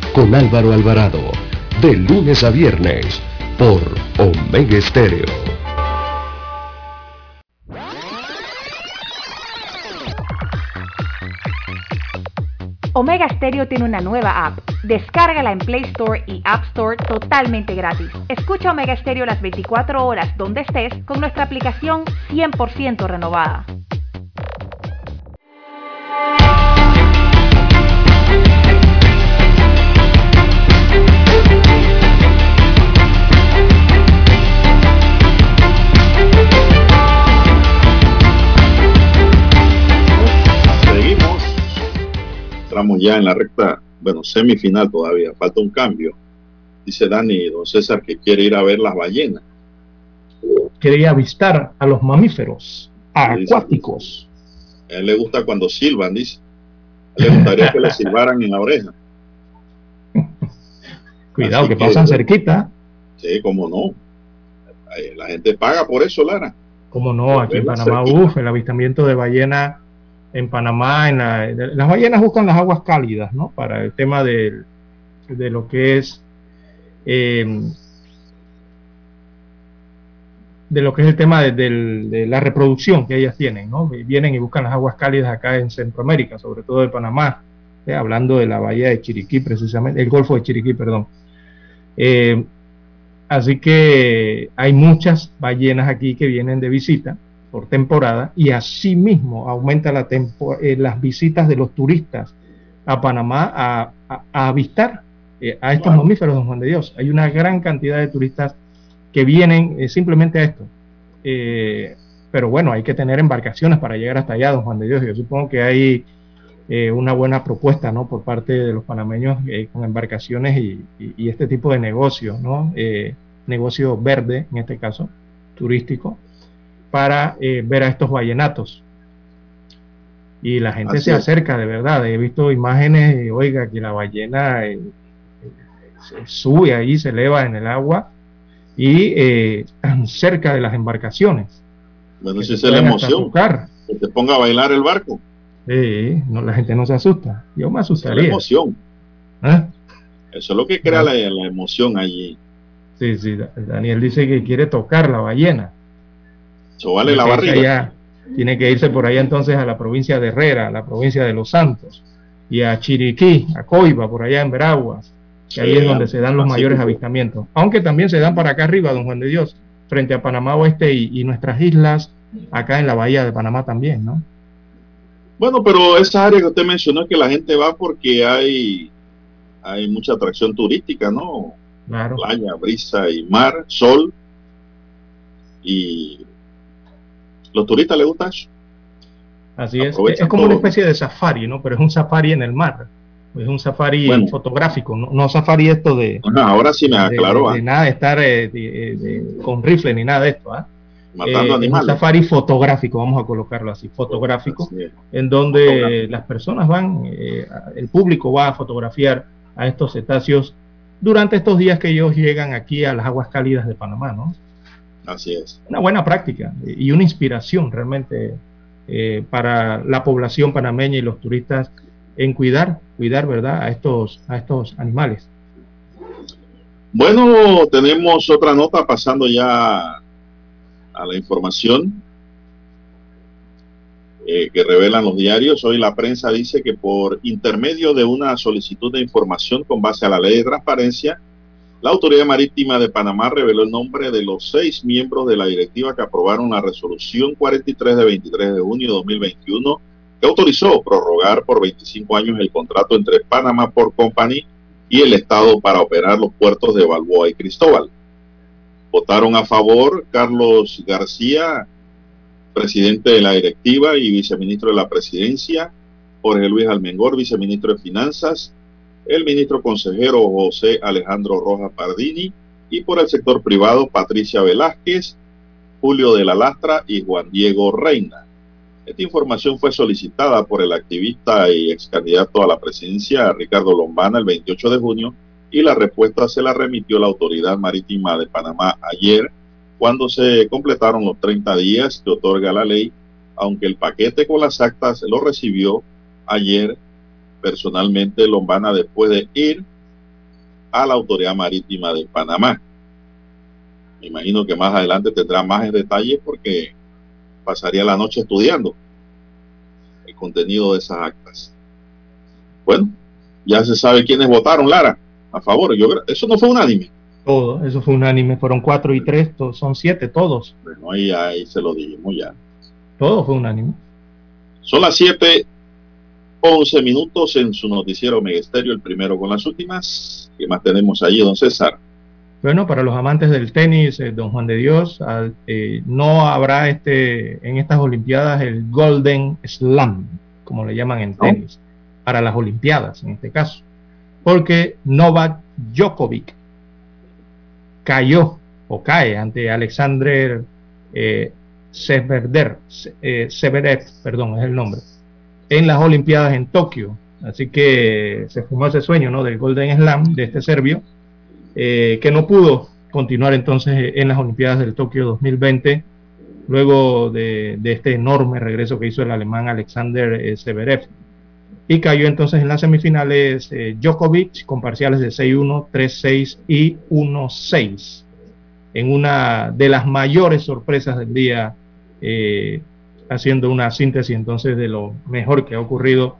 Con Álvaro Alvarado. De lunes a viernes. Por Omega Estéreo. Omega Stereo tiene una nueva app. Descárgala en Play Store y App Store totalmente gratis. Escucha Omega Stereo las 24 horas donde estés con nuestra aplicación 100% renovada. Entramos ya en la recta, bueno, semifinal todavía, falta un cambio. Dice Dani, don César, que quiere ir a ver las ballenas. Quería avistar a los mamíferos acuáticos. A él le gusta cuando silban, dice. A él le gustaría que le *laughs* silbaran en la oreja. Cuidado, que que- pasan cerquita. Sí, cómo no. Ay, La gente paga por eso, Lara. Como no, aquí en Panamá, uff, el avistamiento de ballena en Panamá, en la- las ballenas buscan las aguas cálidas, ¿no? Para el tema de lo que es eh, de lo que es el tema de la reproducción que ellas tienen, ¿no? Vienen y buscan las aguas cálidas acá en Centroamérica, sobre todo de Panamá, ¿eh? hablando de la bahía de Chiriquí, precisamente, el Golfo de Chiriquí, perdón. Eh, Así que hay muchas ballenas aquí que vienen de visita por temporada y asimismo aumenta la tempo- eh, las visitas de los turistas a Panamá a, a- a avistar eh, a estos mamíferos, don Juan de Dios. Hay una gran cantidad de turistas que vienen eh, simplemente a esto. Pero bueno, hay que tener embarcaciones para llegar hasta allá, don Juan de Dios. Yo supongo que hay una buena propuesta ¿no? por parte de los panameños con embarcaciones y, y- y este tipo de negocios, ¿no? Negocio verde, en este caso, turístico, para eh, ver a estos ballenatos. Y la gente Así se acerca, de verdad. He visto imágenes, y, oiga, que la ballena eh, se sube ahí, se eleva en el agua y eh, tan *clears throat* cerca de las embarcaciones. Bueno, si es la emoción. Que te ponga a bailar el barco. Sí, no, la gente no se asusta. Yo me es la asustaría. emoción. ¿Eh? Eso es lo que crea la, la emoción allí. Sí, sí, Da- Daniel dice que quiere tocar la ballena. Eso vale la Tiene que irse barriga. allá- tiene que irse por allá entonces a la provincia de Herrera, a la provincia de Los Santos, y a Chiriquí, a Coiba, por allá en Veraguas, que ahí es donde se dan los mayores avistamientos. Aunque también se dan para acá arriba, don Juan de Dios, frente a Panamá Oeste y, y nuestras islas, acá en la bahía de Panamá también, ¿no? Bueno, pero esa área que usted mencionó es que la gente va porque hay hay mucha atracción turística, ¿no? Claro. Playa, brisa y mar, sol. Y los turistas les gusta eso. Así es. Aprovechan Es como una especie de safari, ¿no? Pero es un safari en el mar. Es un safari Bueno. fotográfico, no, no safari esto de, Ajá, ahora sí me aclaró, de- de nada de estar eh, de- de- con rifle ni nada de esto. ¿ah? matando Eh, un animales. safari fotográfico, vamos a colocarlo así, fotográfico, Así en donde las personas van, eh, el público va a fotografiar a estos cetáceos durante estos días que ellos llegan aquí a las aguas cálidas de Panamá, ¿no? Así es. Una buena práctica y una inspiración realmente eh, para la población panameña y los turistas en cuidar, cuidar, ¿verdad? A estos, a estos animales. Bueno, tenemos otra nota pasando ya a la información eh, que revelan los diarios. Hoy la prensa dice que por intermedio de una solicitud de información con base a la ley de transparencia, la Autoridad Marítima de Panamá reveló el nombre de los seis miembros de la directiva que aprobaron la resolución 43 de 23 de junio de 2021 que autorizó prorrogar por 25 años el contrato entre Panamá por Company y el Estado para operar los puertos de Balboa y Cristóbal. Votaron a favor Carlos García, presidente de la directiva y viceministro de la presidencia, Jorge Luis Almengor, viceministro de Finanzas, el ministro consejero José Alejandro Rojas Pardini y por el sector privado Patricia Velázquez, Julio de la Lastra y Juan Diego Reina. Esta información fue solicitada por el activista y ex candidato a la presidencia Ricardo Lombana el 28 de junio y la respuesta se la remitió la Autoridad Marítima de Panamá ayer cuando se completaron los 30 días que otorga la ley, aunque el paquete con las actas lo recibió ayer personalmente Lombana después de ir a la Autoridad Marítima de Panamá. Me imagino que más adelante tendrá más en detalle porque pasaría la noche estudiando el contenido de esas actas. Bueno, ya se sabe quiénes votaron, Lara, a favor. Yo creo, eso no fue unánime. Todo, eso fue unánime, fueron cuatro y tres, son siete, todos, Bueno, ahí, ahí se lo dijimos ya. todo fue unánime. Son las 7, 11 minutos en su noticiero Megesterio, el primero con las últimas. ¿Qué más tenemos allí, don César? Bueno, para los amantes del tenis, eh, don Juan de Dios, al- eh, no habrá este en estas Olimpiadas el Golden Slam, como le llaman en tenis, para las Olimpiadas en este caso, porque Novak Djokovic cayó o cae ante Alexander eh, Zverev, eh, Zverev, perdón, es el nombre, en las Olimpiadas en Tokio. Así que se fumó ese sueño ¿no? del Golden Slam de este serbio, eh, que no pudo continuar entonces en las Olimpiadas del Tokio 2020, luego de, este enorme regreso que hizo el alemán Alexander eh, Zverev. Y cayó entonces en las semifinales eh, Djokovic con parciales de 6-1, 3-6 y 1-6. En una de las mayores sorpresas del día, haciendo una síntesis entonces de lo mejor que ha ocurrido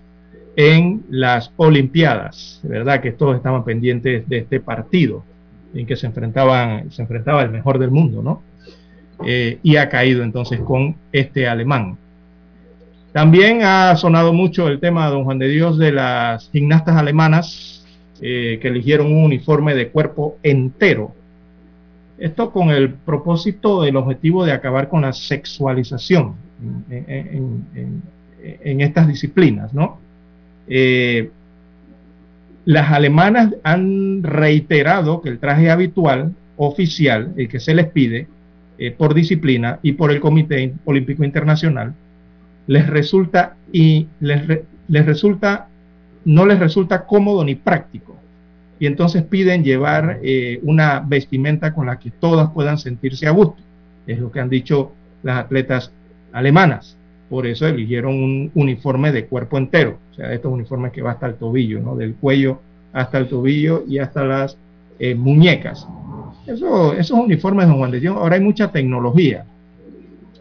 en las Olimpiadas, ¿verdad? Que todos estaban pendientes de este partido en que se enfrentaban, se enfrentaba el mejor del mundo, ¿no? Eh, y ha caído entonces con este alemán. También ha sonado mucho el tema, don Juan de Dios, de las gimnastas alemanas eh, que eligieron un uniforme de cuerpo entero. Esto con el propósito, el objetivo de acabar con la sexualización en, en- en- estas disciplinas, ¿no? Eh, las alemanas han reiterado que el traje habitual, oficial, el que se les pide eh, por disciplina y por el Comité Olímpico Internacional, les resulta y les, re- les resulta no les resulta cómodo ni práctico y entonces piden llevar eh, una vestimenta con la que todas puedan sentirse a gusto es lo que han dicho las atletas alemanas por eso eligieron un uniforme de cuerpo entero o sea estos uniformes que va hasta el tobillo ¿no? del cuello hasta el tobillo y hasta las eh, muñecas eso, esos uniformes don Juan de Dios ahora hay mucha tecnología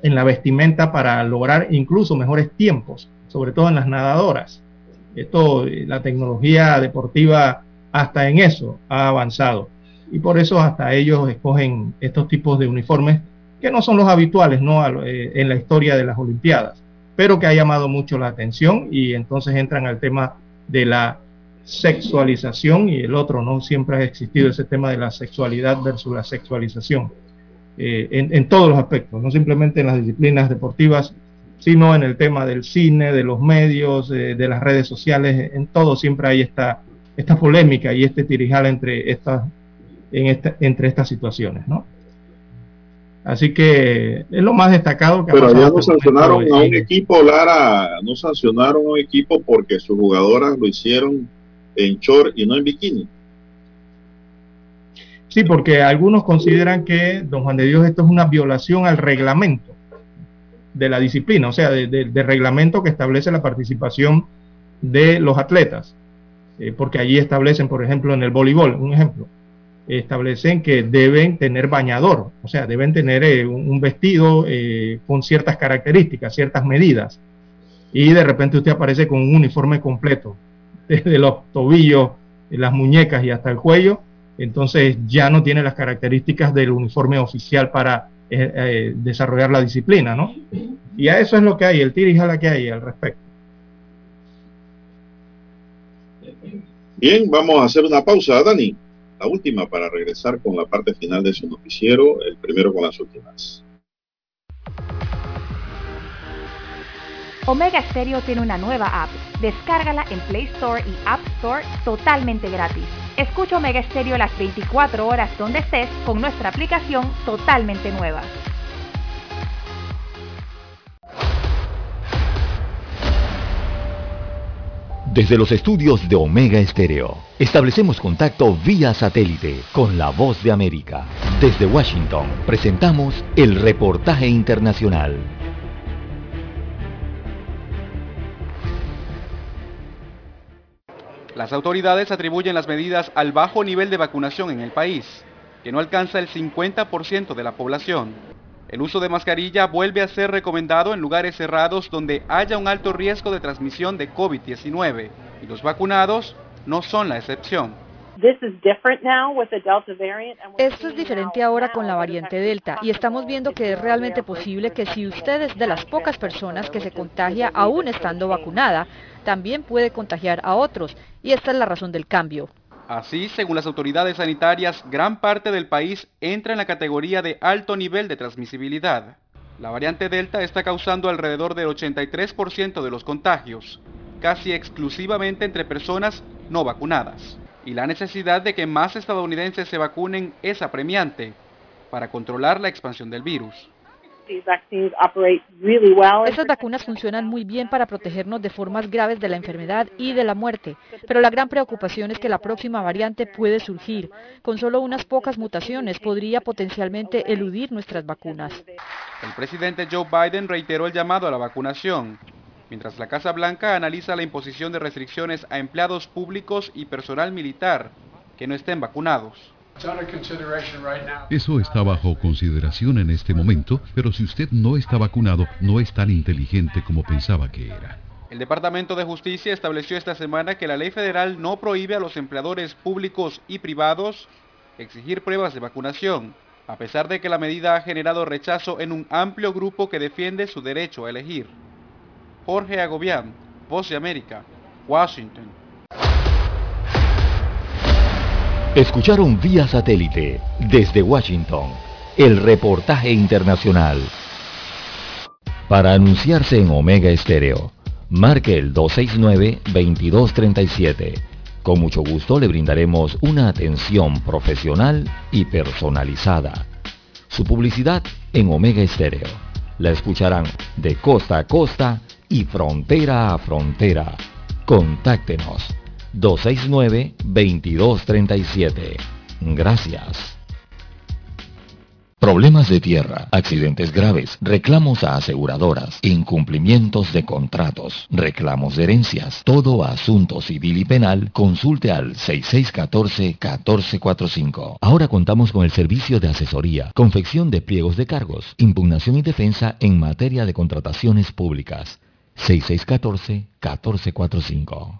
en la vestimenta para lograr incluso mejores tiempos, sobre todo en las nadadoras. Esto, eh, la tecnología deportiva hasta en eso ha avanzado y por eso hasta ellos escogen estos tipos de uniformes que no son los habituales ¿no? Eh, en la historia de las Olimpiadas, pero que ha llamado mucho la atención y entonces entran al tema de la sexualización y el otro, ¿no? Siempre ha existido ese tema de la sexualidad versus la sexualización eh, en, todos los aspectos, no simplemente en las disciplinas deportivas, sino en el tema del cine, de los medios, de las redes sociales, en todo siempre hay esta, esta polémica y este tirijal entre estas, en entre estas situaciones, ¿no? Así que es lo más destacado que Pero ya no sancionaron a un equipo, Lara, no sancionaron a un equipo porque sus jugadoras lo hicieron en short y no en bikini. Sí, porque algunos consideran que, don Juan de Dios, esto es una violación al reglamento de la disciplina, o sea, del reglamento que establece la participación de los atletas, eh, porque allí establecen, por ejemplo, en el voleibol, un ejemplo, establecen que deben tener bañador, o sea, deben tener eh, un vestido eh, con ciertas características, ciertas medidas, y de repente usted aparece con un uniforme completo, *laughs* desde los tobillos, las muñecas y hasta el cuello, entonces ya no tiene las características del uniforme oficial para eh, desarrollar la disciplina, ¿no? Y a eso es lo que hay, el tira y jala que hay al respecto. Bien, vamos a hacer una pausa, Dani la última para regresar con la parte final de su noticiero, el primero con las últimas. Omega Stereo tiene una nueva app. Descárgala en Play Store y App Store totalmente gratis. Escucha Omega Stereo las 24 horas donde estés con nuestra aplicación totalmente nueva. Desde los estudios de Omega Estéreo, establecemos contacto vía satélite con la voz de América. Desde Washington, presentamos el reportaje internacional. Las autoridades atribuyen las medidas al bajo nivel de vacunación en el país, que no alcanza el 50% de la población. El uso de mascarilla vuelve a ser recomendado en lugares cerrados donde haya un alto riesgo de transmisión de COVID-19 y los vacunados no son la excepción. Esto es diferente ahora con la variante Delta y estamos viendo que es realmente posible que si usted es de las pocas personas que se contagia aún estando vacunada, también puede contagiar a otros y esta es la razón del cambio. Así, según las autoridades sanitarias, gran parte del país entra en la categoría de alto nivel de transmisibilidad. La variante Delta está causando alrededor del 83% de los contagios, casi exclusivamente entre personas no vacunadas. Y la necesidad de que más estadounidenses se vacunen es apremiante para controlar la expansión del virus. Estas vacunas funcionan muy bien para protegernos de formas graves de la enfermedad y de la muerte, pero la gran preocupación es que la próxima variante puede surgir. Con solo unas pocas mutaciones podría potencialmente eludir nuestras vacunas. El presidente Joe Biden reiteró el llamado a la vacunación, mientras la Casa Blanca analiza la imposición de restricciones a empleados públicos y personal militar que no estén vacunados. Eso está bajo consideración en este momento, pero si usted no está vacunado, no es tan inteligente como pensaba que era. El Departamento de Justicia estableció esta semana que la ley federal no prohíbe a los empleadores públicos y privados exigir pruebas de vacunación, a pesar de que la medida ha generado rechazo en un amplio grupo que defiende su derecho a elegir. Jorge Agobián, Voz de América, Washington. Escucharon vía satélite desde Washington el reportaje internacional. Para anunciarse en Omega Estéreo, marque el 269-2237. Con mucho gusto le brindaremos una atención profesional y personalizada. Su publicidad en Omega Estéreo. La escucharán de costa a costa y frontera a frontera. Contáctenos 269-2237. Gracias. Problemas de tierra, accidentes graves, reclamos a aseguradoras, incumplimientos de contratos, reclamos de herencias, todo asunto civil y penal, consulte al 6614-1445. Ahora contamos con el servicio de asesoría, confección de pliegos de cargos, impugnación y defensa en materia de contrataciones públicas. 6614-1445.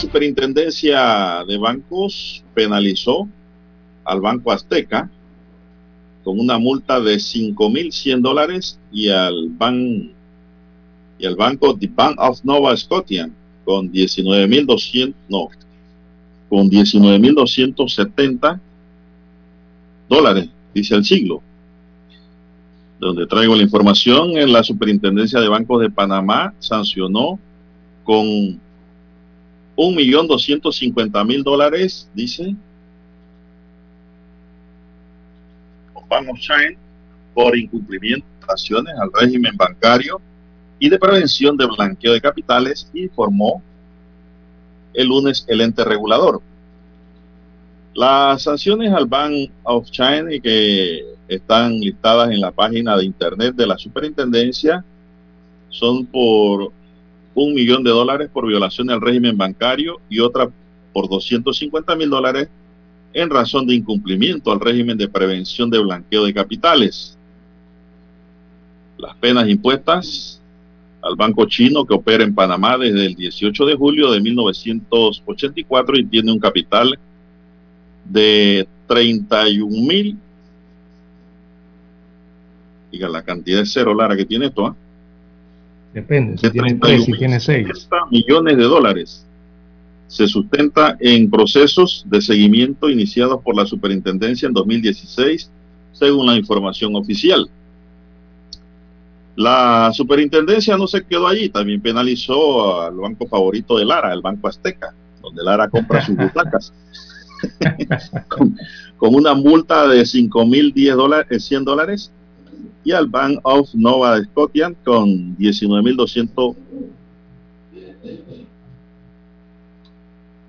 Superintendencia de bancos penalizó al Banco Azteca con una multa de 5.100 dólares y al, ban, y al banco The Bank of Nova Scotia con 19.200, no, con 19.270 dólares, dice el siglo. Donde traigo la información, la Superintendencia de Bancos de Panamá sancionó con un millón doscientos cincuenta mil dólares, dice, of China por incumplimiento de acciones al régimen bancario y de prevención de blanqueo de capitales, informó el lunes el ente regulador. Las sanciones al Bank of China que están listadas en la página de internet de la superintendencia son por un millón de dólares por violación al régimen bancario y otra por 250 mil dólares en razón de incumplimiento al régimen de prevención de blanqueo de capitales. Las penas impuestas al banco chino que opera en Panamá desde el 18 de julio de 1984 y tiene un capital de 31 mil. Diga la cantidad de cero, Lara, que tiene esto. ¿ah? Depende, si tiene tres, si tiene seis. millones de dólares. Se sustenta en procesos de seguimiento iniciados por la superintendencia en 2016, según la información oficial. La superintendencia no se quedó allí, también penalizó al banco favorito de Lara, el Banco Azteca, donde Lara compra sus *laughs* butacas, *laughs* con, con, una multa de 5 mil 100 dólares y al Bank of Nova Scotia con 19.200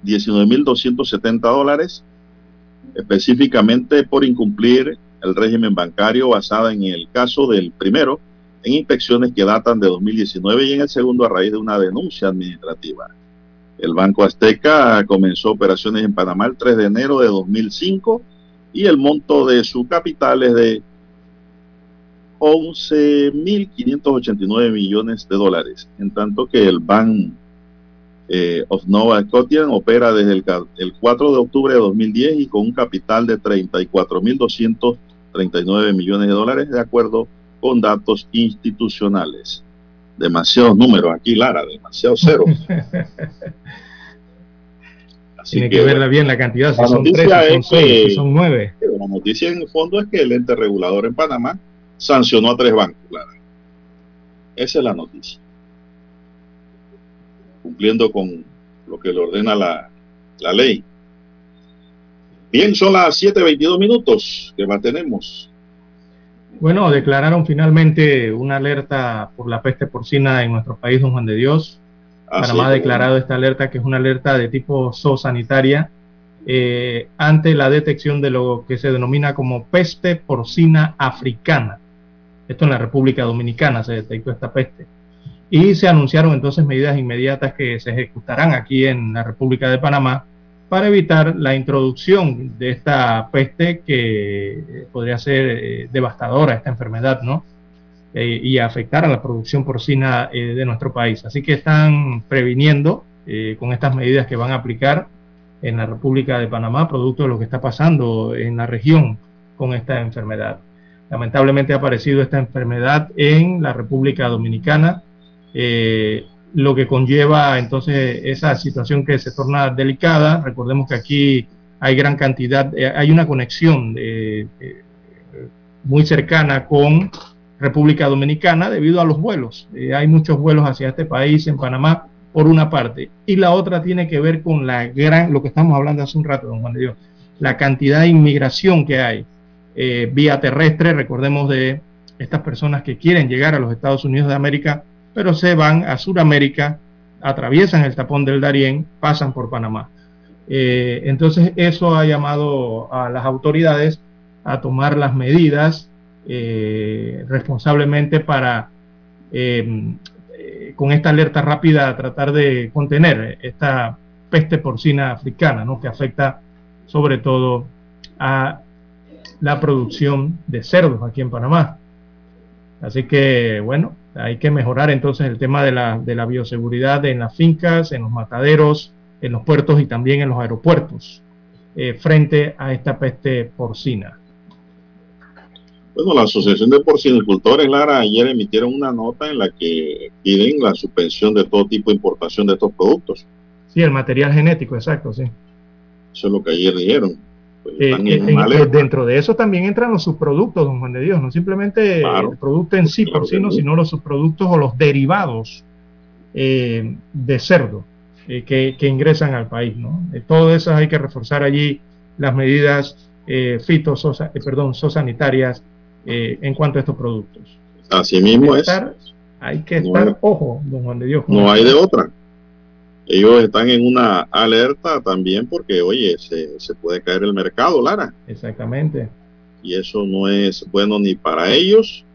19.270 dólares específicamente por incumplir el régimen bancario basada en el caso del primero en inspecciones que datan de 2019 y en el segundo a raíz de una denuncia administrativa. El Banco Azteca comenzó operaciones en Panamá el 3 de enero de 2005 y el monto de su capital es de 11.589 millones de dólares, en tanto que el Bank eh, of Nova Scotia opera desde el, el, 4 de octubre de 2010 y con un capital de 34.239 millones de dólares, de acuerdo con datos institucionales. Demasiados números aquí, Lara, demasiados ceros. *laughs* Así Tiene que, que, verla bien la cantidad, si son tres, si son seis, si son nueve. La noticia en el fondo es que el ente regulador en Panamá sancionó a tres bancos, claro. Esa es la noticia. Cumpliendo con lo que le ordena la, la ley. Bien, son las 7.22 minutos que mantenemos. Bueno, declararon finalmente una alerta por la peste porcina en nuestro país, don Juan de Dios. Así Panamá ha declarado esta alerta que es una alerta de tipo zoosanitaria eh, ante la detección de lo que se denomina como peste porcina africana. Esto en la República Dominicana se detectó esta peste. Y se anunciaron entonces medidas inmediatas que se ejecutarán aquí en la República de Panamá para evitar la introducción de esta peste que podría ser eh, devastadora, esta enfermedad, ¿no? Eh, y afectar a la producción porcina eh, de nuestro país. Así que están previniendo con estas medidas que van a aplicar en la República de Panamá, producto de lo que está pasando en la región con esta enfermedad. Lamentablemente ha aparecido esta enfermedad en la República Dominicana, eh, lo que conlleva entonces esa situación que se torna delicada. Recordemos que aquí hay gran cantidad, eh, hay una conexión eh, muy cercana con República Dominicana debido a los vuelos. hay muchos vuelos hacia este país, en Panamá, por una parte. Y la otra tiene que ver con la gran, lo que estamos hablando hace un rato, don Juan de Dios, la cantidad de inmigración que hay eh, vía terrestre, recordemos de estas personas que quieren llegar a los Estados Unidos de América, pero se van a Sudamérica, atraviesan el tapón del Darién, pasan por Panamá. Eh, entonces eso ha llamado a las autoridades a tomar las medidas eh, responsablemente para, eh, con esta alerta rápida, tratar de contener esta peste porcina africana, ¿no? que afecta sobre todo a la producción de cerdos aquí en Panamá. Así que, bueno, hay que mejorar entonces el tema de la, de la bioseguridad en las fincas, en los mataderos, en los puertos y también en los aeropuertos eh, frente a esta peste porcina. Bueno, la Asociación de Porcinicultores, Lara, ayer emitieron una nota en la que piden la suspensión de todo tipo de importación de estos productos. Sí, el material genético, exacto, sí. Eso es lo que ayer dijeron. Pues eh, eh, eh, dentro de eso también entran los subproductos, don Juan de Dios, no simplemente el producto en sí por sí, sino los subproductos o los derivados de cerdo que, que, ingresan al país. ¿no? todo eso hay que reforzar allí las medidas fitososa, perdón, sanitarias en cuanto a estos productos. Así mismo es. Hay que estar, ojo, don Juan de Dios. No hay de otra ellos están en una alerta también porque, oye, se, se, puede caer el mercado, Lara. Exactamente. Y eso no es bueno ni para ellos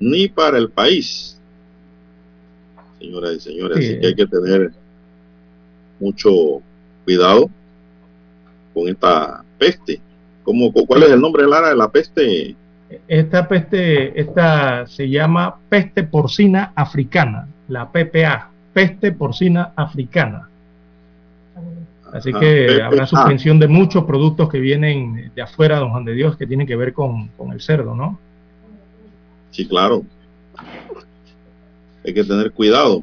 ni para el país. Señoras y señores, así que hay que tener mucho cuidado con esta peste. ¿Cómo, ¿Cuál es el nombre, Lara, de la peste? Esta peste, esta se llama peste porcina africana, la PPA peste porcina africana. Así que habrá suspensión de muchos productos que vienen de afuera, don Juan de Dios, que tienen que ver con, el cerdo, ¿no? Sí, claro. Hay que tener cuidado.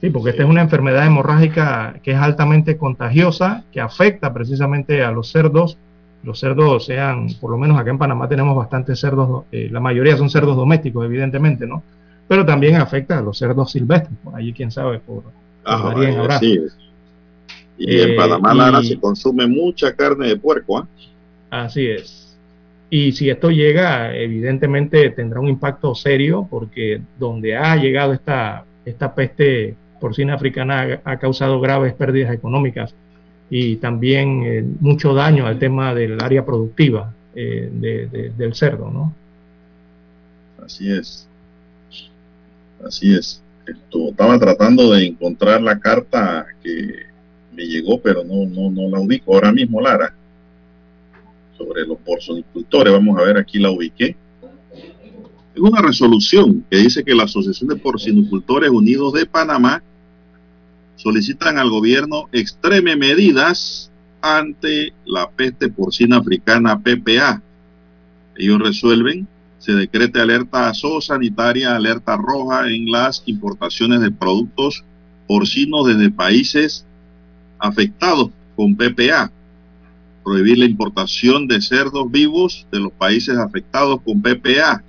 Sí, porque esta es una enfermedad hemorrágica que es altamente contagiosa, que afecta precisamente a los cerdos. Los cerdos sean, por lo menos acá en Panamá tenemos bastantes cerdos, eh, la mayoría son cerdos domésticos, evidentemente, ¿no? Pero también afecta a los cerdos silvestres, por allí quién sabe, por, ah, Y en eh, Panamá, Lara, se consume mucha carne de puerco. ¿ah? Así es. Y si esto llega, evidentemente tendrá un impacto serio, porque donde ha llegado esta, esta peste porcina africana ha, causado graves pérdidas económicas y también eh, mucho daño al tema del área productiva eh, del cerdo, ¿no? Así es. Así es. estaba tratando de encontrar la carta que me llegó, pero no, no, no la ubico ahora mismo, Lara. Sobre los porcinicultores. Vamos a ver, aquí la ubiqué. Es una resolución que dice que la Asociación de Porcinicultores Unidos de Panamá solicitan al gobierno extreme medidas ante la peste porcina africana PPA. Ellos resuelven se decrete alerta zoosanitaria, alerta roja en las importaciones de productos porcinos desde países afectados con PPA. Prohibir la importación de cerdos vivos de los países afectados con PPA.